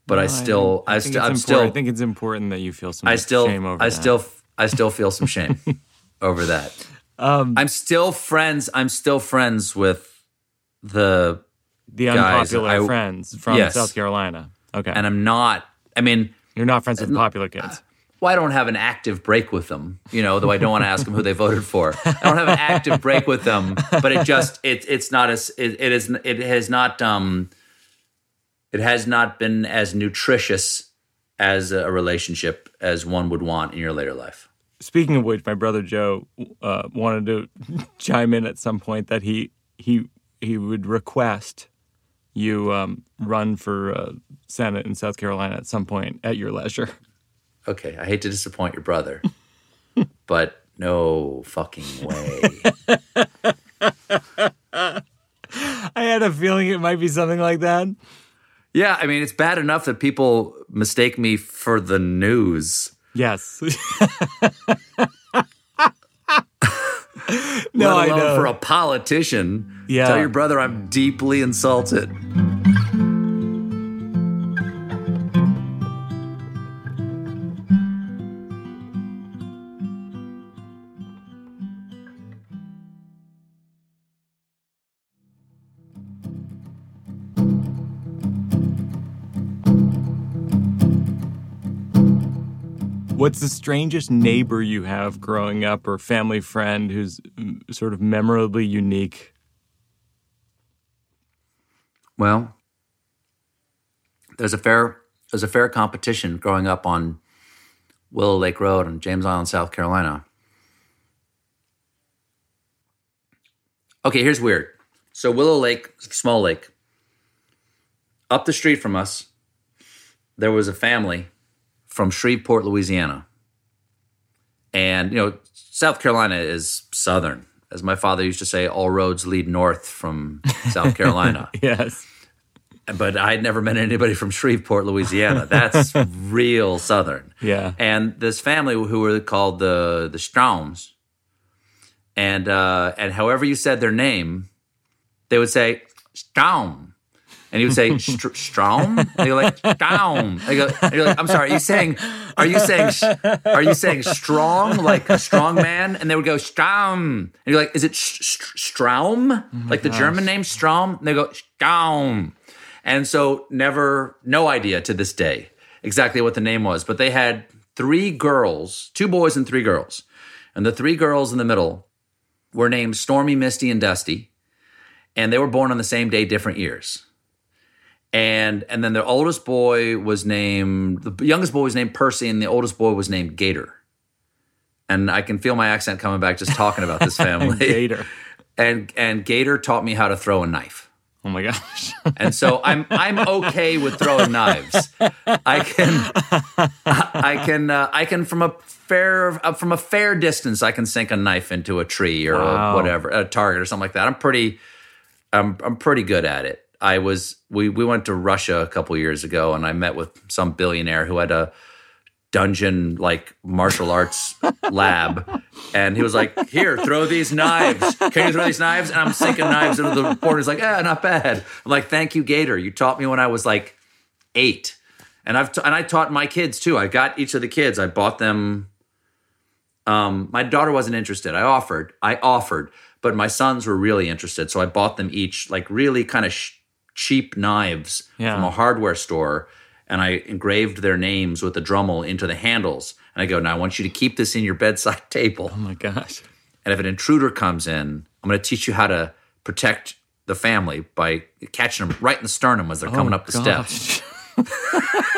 but I still, I, it's I'm important. still, I think it's important that you feel some I still, shame over I that. still, I still feel some shame over that. Um, I'm still friends. I'm still friends with the, the unpopular I- friends from Yes. South Carolina. Okay. and I'm not. I mean, You're not friends with popular kids. Well, I don't have an active break with them, you know, though I don't want to ask them who they voted for. I don't have an active break with them, but it just it it's not as it, it is it has not um it has not been as nutritious as a relationship as one would want in your later life. Speaking of which, my brother Joe uh, wanted to chime in at some point that he he he would request you um, run for uh, Senate in South Carolina at some point at your leisure. Okay, I hate to disappoint your brother, but no fucking way. I had a feeling it might be something like that. Yeah, I mean, it's bad enough that people mistake me for the news. Yes. no, I know. For a politician, yeah. tell your brother I'm deeply insulted. What's the strangest neighbor you have growing up or family friend who's mm, sort of memorably unique? Well, there's a fair there's a fair competition growing up on Willow Lake Road in James Island, South Carolina. Okay, here's weird. So Willow Lake, small lake. Up the street from us, there was a family from Shreveport, Louisiana. And, you know, South Carolina is southern. As my father used to say, all roads lead north from South Carolina. yes. But I'd never met anybody from Shreveport, Louisiana. That's real southern. Yeah. And this family who were called the the Straums, and uh, and however you said their name, they would say Straum and he would say Strom. And you're like Strom. And, you're like, I'm sorry. Are you saying? Are you saying? Are you saying strong like a strong man? And they would go Strom. And you're like, is it Straum? Oh like the. German name Strom? And they go Strom. And so never, no idea to this day exactly what the name was. But they had three girls, two boys and three girls, and the three girls in the middle were named Stormy, Misty, and Dusty. And they were born on the same day, different years and and then the oldest boy was named the youngest boy was named Percy, and the oldest boy was named Gator. And I can feel my accent coming back just talking about this family. Gator. And and Gator taught me how to throw a knife. Oh my gosh. and so I'm I'm okay with throwing knives. I can I can uh, I can from a fair uh, from a fair distance I can sink a knife into a tree or wow. a whatever a target or something like that. I'm pretty I'm I'm pretty good at it. I was we we went to Russia a couple years ago, and I met with some billionaire who had a dungeon like martial arts lab, and he was like, "Here, throw these knives. Can you throw these knives?" And I'm sinking knives into the board. He's like, "Ah, not bad." I'm like, "Thank you, Gator. You taught me when I was like eight, and I've t- and I taught my kids too. I got each of the kids. I bought them. Um, my daughter wasn't interested. I offered. I offered." But my sons were really interested, so I bought them each like really kind of sh- cheap knives yeah. from a hardware store and I engraved their names with a Dremel into the handles. And I go, now I want you to keep this in your bedside table. Oh my gosh. And if an intruder comes in, I'm going to teach you how to protect the family by catching them right in the sternum as they're oh, coming oh up the gosh. steps.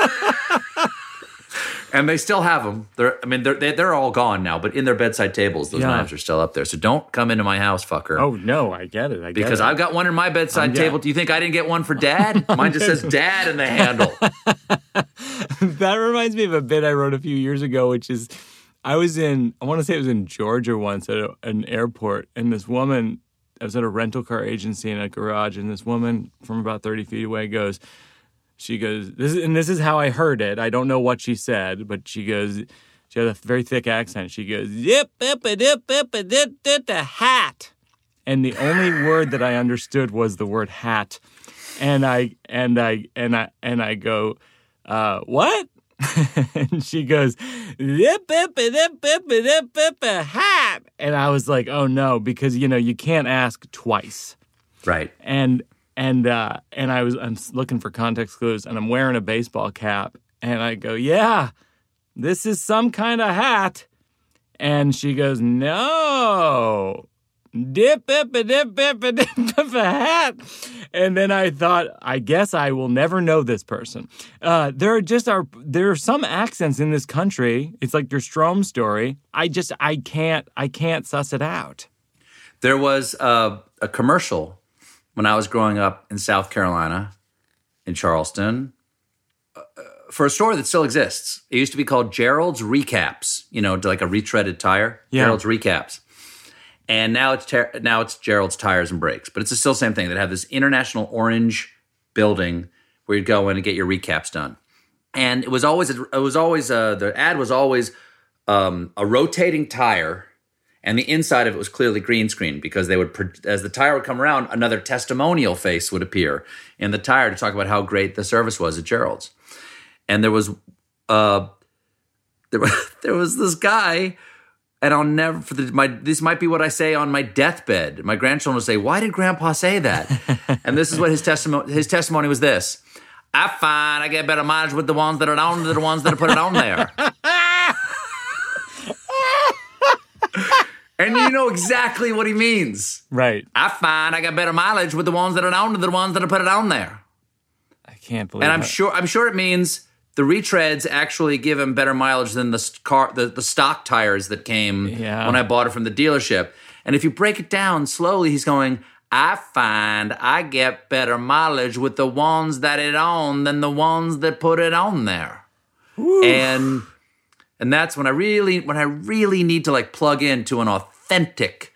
and they still have them. They're, I mean, they're they're all gone now, but in their bedside tables, those yeah. knives are still up there. So don't come into my house, fucker. Oh no, I get it. I get because it. I've got one in my bedside um, table. Do you think I didn't get one for Dad? Mine just says Dad in the handle. that reminds me of a bit I wrote a few years ago, which is I was in I want to say it was in Georgia once at a, an airport, and this woman. I was at a rental car agency in a garage, and this woman from about 30 feet away goes, she goes, this is, and this is how I heard it. I don't know what she said, but she goes, she had a very thick accent. She goes, zip, zip, zip, zip, zip, zip, the hat. And the only word that I understood was the word hat. And I, and I, and I, and I go, uh, what? and she goes, zip, zip, zip, zip, zip, a hat. And I was like, oh no, because, you know, you can't ask twice. Right. And and uh, and I was I'm looking for context clues, and I'm wearing a baseball cap, and I go, yeah, this is some kind of hat. And she goes, no, dip, dip, dip, dip, dip, dip, dip a hat. And then I thought, I guess I will never know this person. Uh, there are just are there are some accents in this country. It's like your Strom story. I just I can't I can't suss it out. There was a, a commercial when I was growing up in South Carolina, in Charleston, uh, for a store that still exists. It used to be called Gerald's Recaps. You know, like a retreaded tire. Yeah. Gerald's Recaps. And now it's ter- now it's Gerald's Tires and Brakes, but it's still the same thing. They have this international orange building where you'd go in and get your recaps done. And it was always it was always uh, the ad was always um, a rotating tire, and the inside of it was clearly green screen because they would as the tire would come around, another testimonial face would appear in the tire to talk about how great the service was at Gerald's. And there was uh, there was there was this guy and I'll never for the, my this might be what I say on my deathbed. My grandchildren will say, "Why did Grandpa say that?" and this is what his testimony his testimony was this: "I find I get better mileage with the ones that are on than the ones that are put it on there." and you know exactly what he means. Right. I find I got better mileage with the ones that are on than the ones that are put it on there. I can't believe. And I'm it. sure I'm sure it means the retreads actually give him better mileage than the car the, the stock tires that came Yeah. when I bought it from the dealership. And if you break it down slowly, he's going, I find I get better mileage with the ones that it on than the ones that put it on there. And and that's when I really when I really need to like plug into an authentic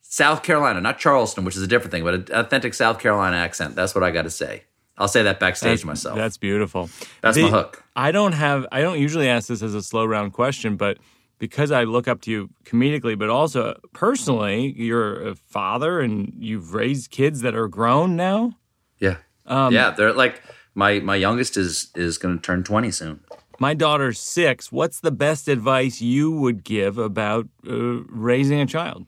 South Carolina, not Charleston, which is a different thing, but an authentic South Carolina accent. That's what I got to say. I'll say that backstage myself. That's beautiful. That's my hook. I don't have. I don't usually ask this as a slow round question, but because I look up to you comedically, but also personally, you're a father and you've raised kids that are grown now. Yeah. Um, yeah, they're like my my youngest is is going to turn 20 soon. My daughter's six. What's the best advice you would give about uh, raising a child?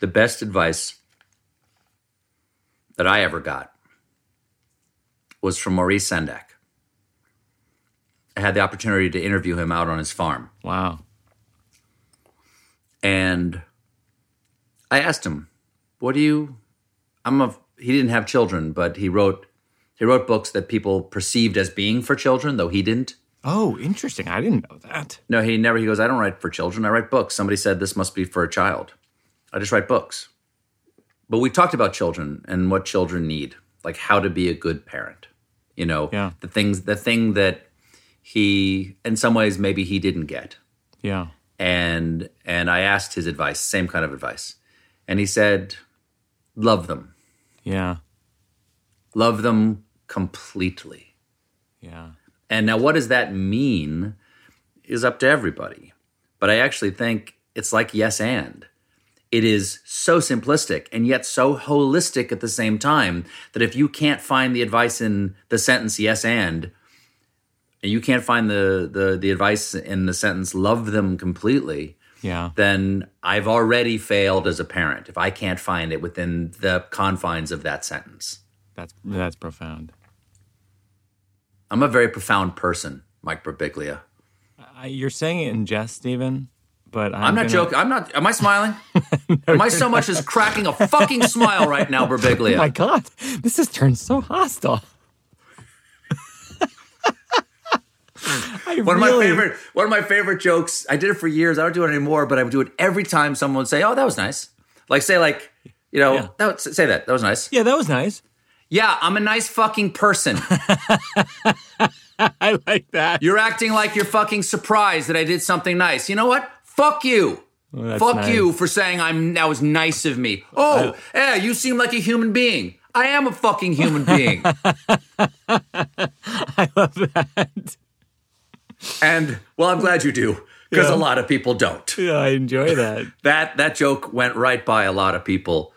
The best advice that I ever got was from Maurice Sendak. I had the opportunity to interview him out on his farm. Wow. And I asked him, "What do you I'm a he didn't have children, but he wrote he wrote books that people perceived as being for children, though he didn't. Oh, interesting. I didn't know that. No, he never. He goes, I don't write for children. I write books. Somebody said this must be for a child. I just write books. But we talked about children and what children need, like how to be a good parent. You know, Yeah. the things, the thing that he, in some ways, maybe he didn't get. Yeah. And and I asked his advice, same kind of advice, and he said, love them, Yeah. love them completely. Yeah. And now, what does that mean is up to everybody. But I actually think it's like yes and. It is so simplistic and yet so holistic at the same time that if you can't find the advice in the sentence yes and, and you can't find the, the, the advice in the sentence love them completely, Yeah. then I've already failed as a parent if I can't find it within the confines of that sentence. That's that's profound. I'm a very profound person, Mike Birbiglia. I, you're saying it in jest, Stephen, but I'm, I'm not gonna- joking. I'm not. Am I smiling? am I so much as cracking a fucking smile right now, Birbiglia? Oh my God, this has turned so hostile. I one of my favorite. One of my favorite jokes. I did it for years. I don't do it anymore, but I would do it every time someone would say, "Oh, that was nice." Like say like, you know, Yeah. that was, say that. That was nice. Yeah, that was nice. Yeah, I'm a nice fucking person. I like that. You're acting like you're fucking surprised that I did something nice. You know what? Fuck you. that's Fuck nice. you for saying I'm that was nice of me. Oh, yeah, you seem like a human being. I am a fucking human being. I love that. and well, I'm glad you do because Yeah. a lot of people don't. Yeah, I enjoy that. That that joke went right by a lot of people.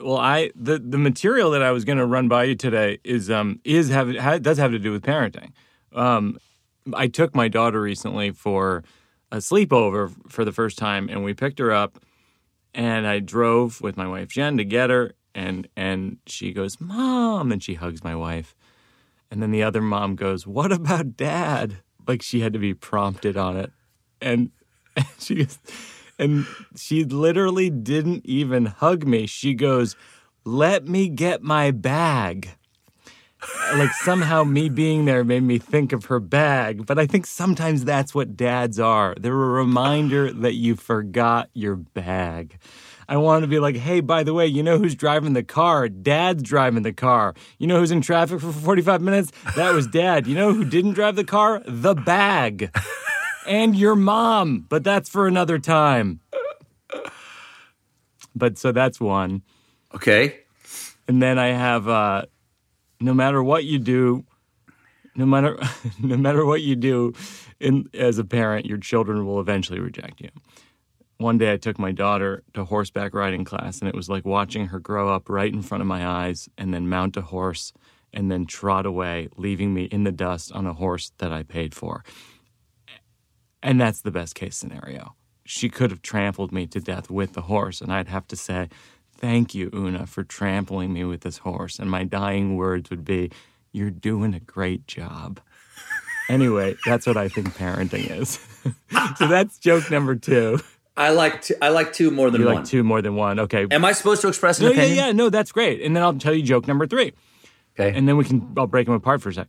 Well, I the the material that I was going to run by you today is um is have ha, does have to do with parenting. Um, I took my daughter recently for a sleepover for the first time, and we picked her up, and I drove with my wife Jen to get her, and and she goes, "Mom," and she hugs my wife, And then the other mom goes, What about dad? Like she had to be prompted on it. And she goes, and she literally didn't even hug me. She goes, Let me get my bag. Like somehow me being there made me think of her bag. But I think sometimes that's what dads are. They're a reminder that you forgot your bag. I want to be like, hey, by the way, you know who's driving the car? Dad's driving the car. You know who's in traffic for 45 minutes? That was dad. You know who didn't drive the car? The bag. and your mom. But that's for another time. But so that's one. Okay. And then I have uh, no matter what you do, no matter no matter what you do in as a parent, your children will eventually reject you one day I took my daughter to horseback riding class, and it was like watching her grow up right in front of my eyes and then mount a horse and then trot away, leaving me in the dust on a horse that I paid for. And that's the best case scenario. She could have trampled me to death with the horse, and I'd have to say, Thank you, Oona, for trampling me with this horse. And my dying words would be, You're doing a great job. anyway, that's what I think parenting is. so that's joke number two. I like two, I like two more than You one. like two more than one. Okay. Am I supposed to express an No, yeah, opinion? yeah, no, that's great. And then I'll tell you joke number three, Okay. and then we can I'll break them apart for a sec.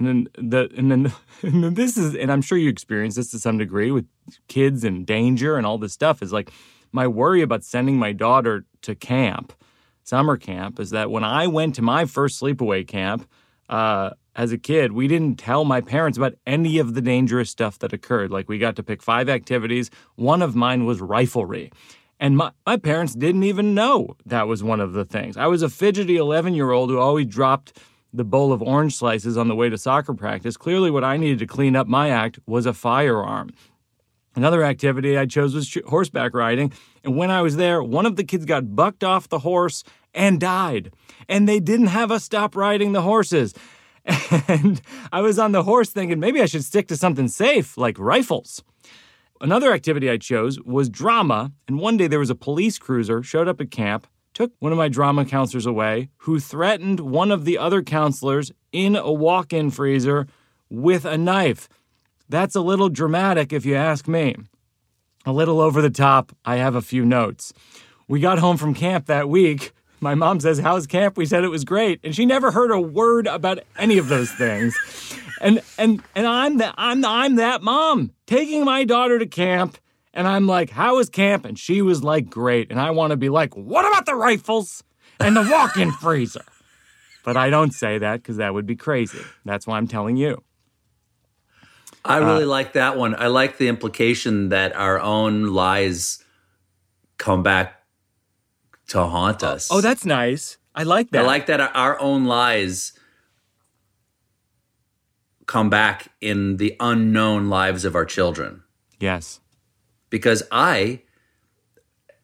And then the and then, and then this is, and I'm sure you experience this to some degree with kids and danger and all this stuff. Is like my worry about sending my daughter to camp, summer camp, is that when I went to my first sleepaway camp uh, as a kid, we didn't tell my parents about any of the dangerous stuff that occurred. Like we got to pick five activities. One of mine was riflery. And my, my parents didn't even know that was one of the things. I was a fidgety 11 year old who always dropped the bowl of orange slices on the way to soccer practice. Clearly, what I needed to clean up my act was a firearm. Another activity I chose was horseback riding. And when I was there, one of the kids got bucked off the horse and died. And they didn't have us stop riding the horses. And I was on the horse thinking maybe I should stick to something safe like rifles. Another activity I chose was drama. And one day there was a police cruiser showed up at camp, took one of my drama counselors away, who threatened one of the other counselors in a walk in freezer with a knife. That's a little dramatic if you ask me. A little over the top, I have a few notes. We got home from camp that week. My mom says, How's camp? We said it was great. And she never heard a word about any of those things. And and and I'm that I'm I'm that mom taking my daughter to camp. And I'm like, How was camp? And she was like, Great. And I want to be like, What about the rifles and the walk-in freezer? But I don't say that because that would be crazy. That's why I'm telling you. I Uh, really like that one. I like the implication that our own lies come back to haunt us. Oh, that's nice. I like that. I like that our own lies come back in the unknown lives of our children. Yes. Because I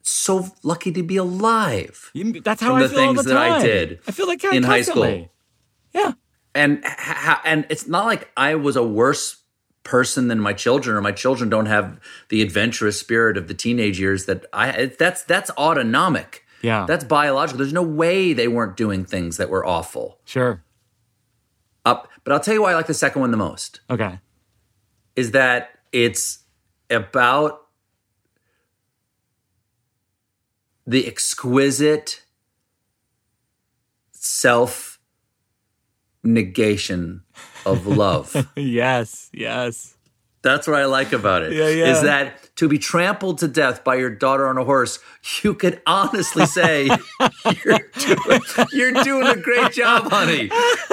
so lucky to be alive. You- That's how I the feel all the things that I time. did I feel like in high school. Yeah. and ha- and it's not like I was a worse person than my children or my children don't have the adventurous spirit of the teenage years that I that's that's autonomic. Yeah. That's biological. There's no way they weren't doing things that were awful. Sure. Up, but I'll tell you why I like the second one the most Okay. is that it's about the exquisite self negation of love. yes. Yes. That's what I like about it. Yeah, yeah. Is that to be trampled to death by your daughter on a horse, you could honestly say you're, doing, you're doing a great job, honey,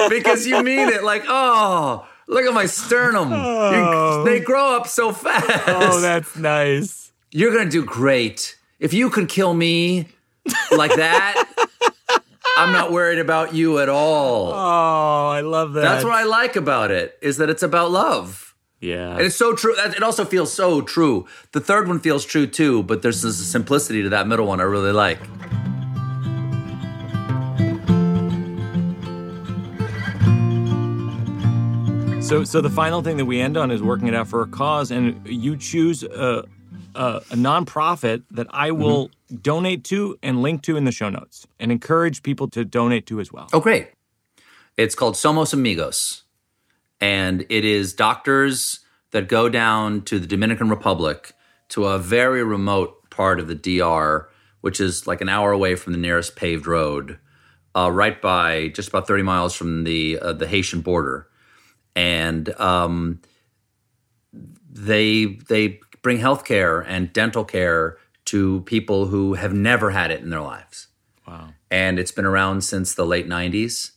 because you mean it. Like, oh, look at my sternum. Oh. they grow up so fast. Oh, that's nice. you're gonna do great. If you could kill me like that, I'm not worried about you at all. Oh, I love that. That's what I like about it. Is that it's about love. Yeah. And it's so true. It also feels so true. The third one feels true too, but there's this simplicity to that middle one I really like. So, so the final thing that we end on is working it out for a cause, and you choose a, a, a nonprofit that I will donate to and link to in the show notes, and encourage people to donate to as well. Oh, great. It's called Somos Amigos, and it is doctors that go down to the Dominican Republic to a very remote part of the DR, which is like an hour away from the nearest paved road, uh, right by just about 30 miles from the uh, the Haitian border, and um, they they bring healthcare and dental care to people who have never had it in their lives. Wow. And it's been around since the late 90s.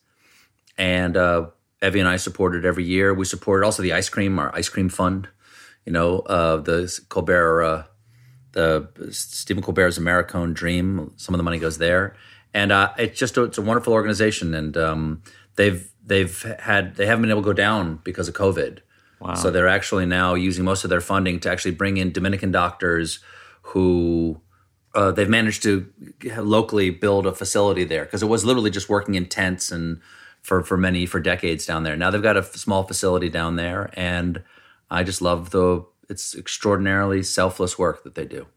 And uh, Evie and I support it every year. We support also the ice cream, our ice cream fund. You know, uh, the Colbert, uh, the Stephen Colbert's Americone Dream. Some of the money goes there, and uh, it's just a, it's a wonderful organization. And um, they've they've had they haven't been able to go down because of COVID. Wow. So they're actually now using most of their funding to actually bring in Dominican doctors who uh, they've managed to locally build a facility there because it was literally just working in tents and for for many for decades down there. Now they've got a f- small facility down there, and I just love the it's extraordinarily selfless work that they do.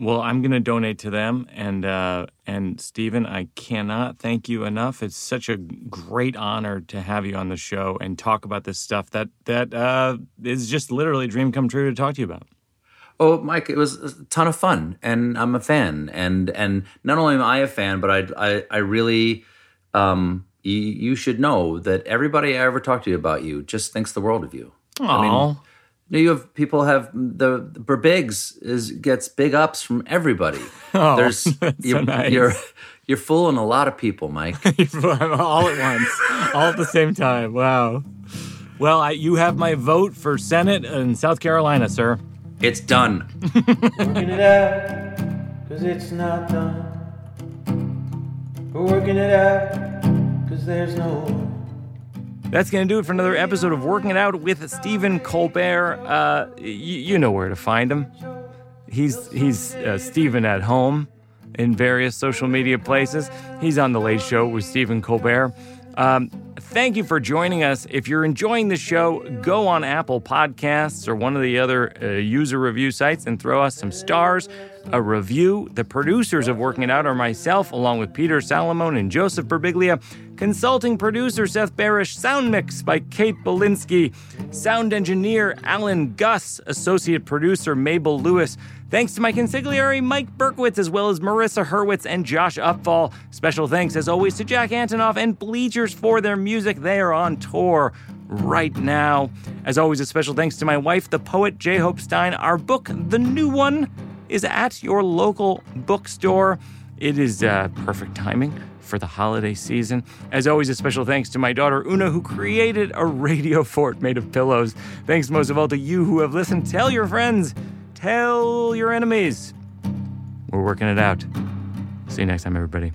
Well, I'm going to donate to them, and uh, and Stephen, I cannot thank you enough. It's such a great honor to have you on the show and talk about this stuff that that uh, is just literally a dream come true to talk to you about. Oh, Mike, it was a ton of fun, and I'm a fan, and and not only am I a fan, but I I, I really, um, you, you should know that everybody I ever talk to you about you just thinks the world of you. I mean, Aw. you have people have the, the Birbigs is gets big ups from everybody. Oh, There's that's you're, so nice. you're you're fooling a lot of people, Mike. all at once, all at the same time. Wow. Well, I, you have my vote for Senate in South Carolina, sir. it's done. Working it out, cause it's not done. We're working it out, cause there's no one. That's going to do it for another episode of Working It Out with Stephen Colbert. Uh, y- you know where to find him. He's he's uh, Stephen at home in various social media places. He's on the Late Show with Stephen Colbert. Um, thank you for joining us. If you're enjoying the show, go on Apple Podcasts or one of the other uh, user review sites and throw us some stars, a review. The producers of Working It Out are myself, along with Peter Salomon and Joseph Birbiglia. Consulting producer Seth Barrish, sound mix by Kate Belinsky, sound engineer Alan Gus, associate producer Mabel Lewis. Thanks to my consigliere Mike Berkowitz, as well as Marissa Hurwitz and Josh Upfall. Special thanks, as always, to Jack Antonoff and Bleachers for their music. They are on tour right now. As always, a special thanks to my wife, the poet J. Hope Stein. Our book, The New One, is at your local bookstore. It is uh, perfect timing for the holiday season. As always, a special thanks to my daughter Oona, who created a radio fort made of pillows. Thanks most of all to you who have listened. Tell your friends, tell your enemies. We're working it out. See you next time, everybody.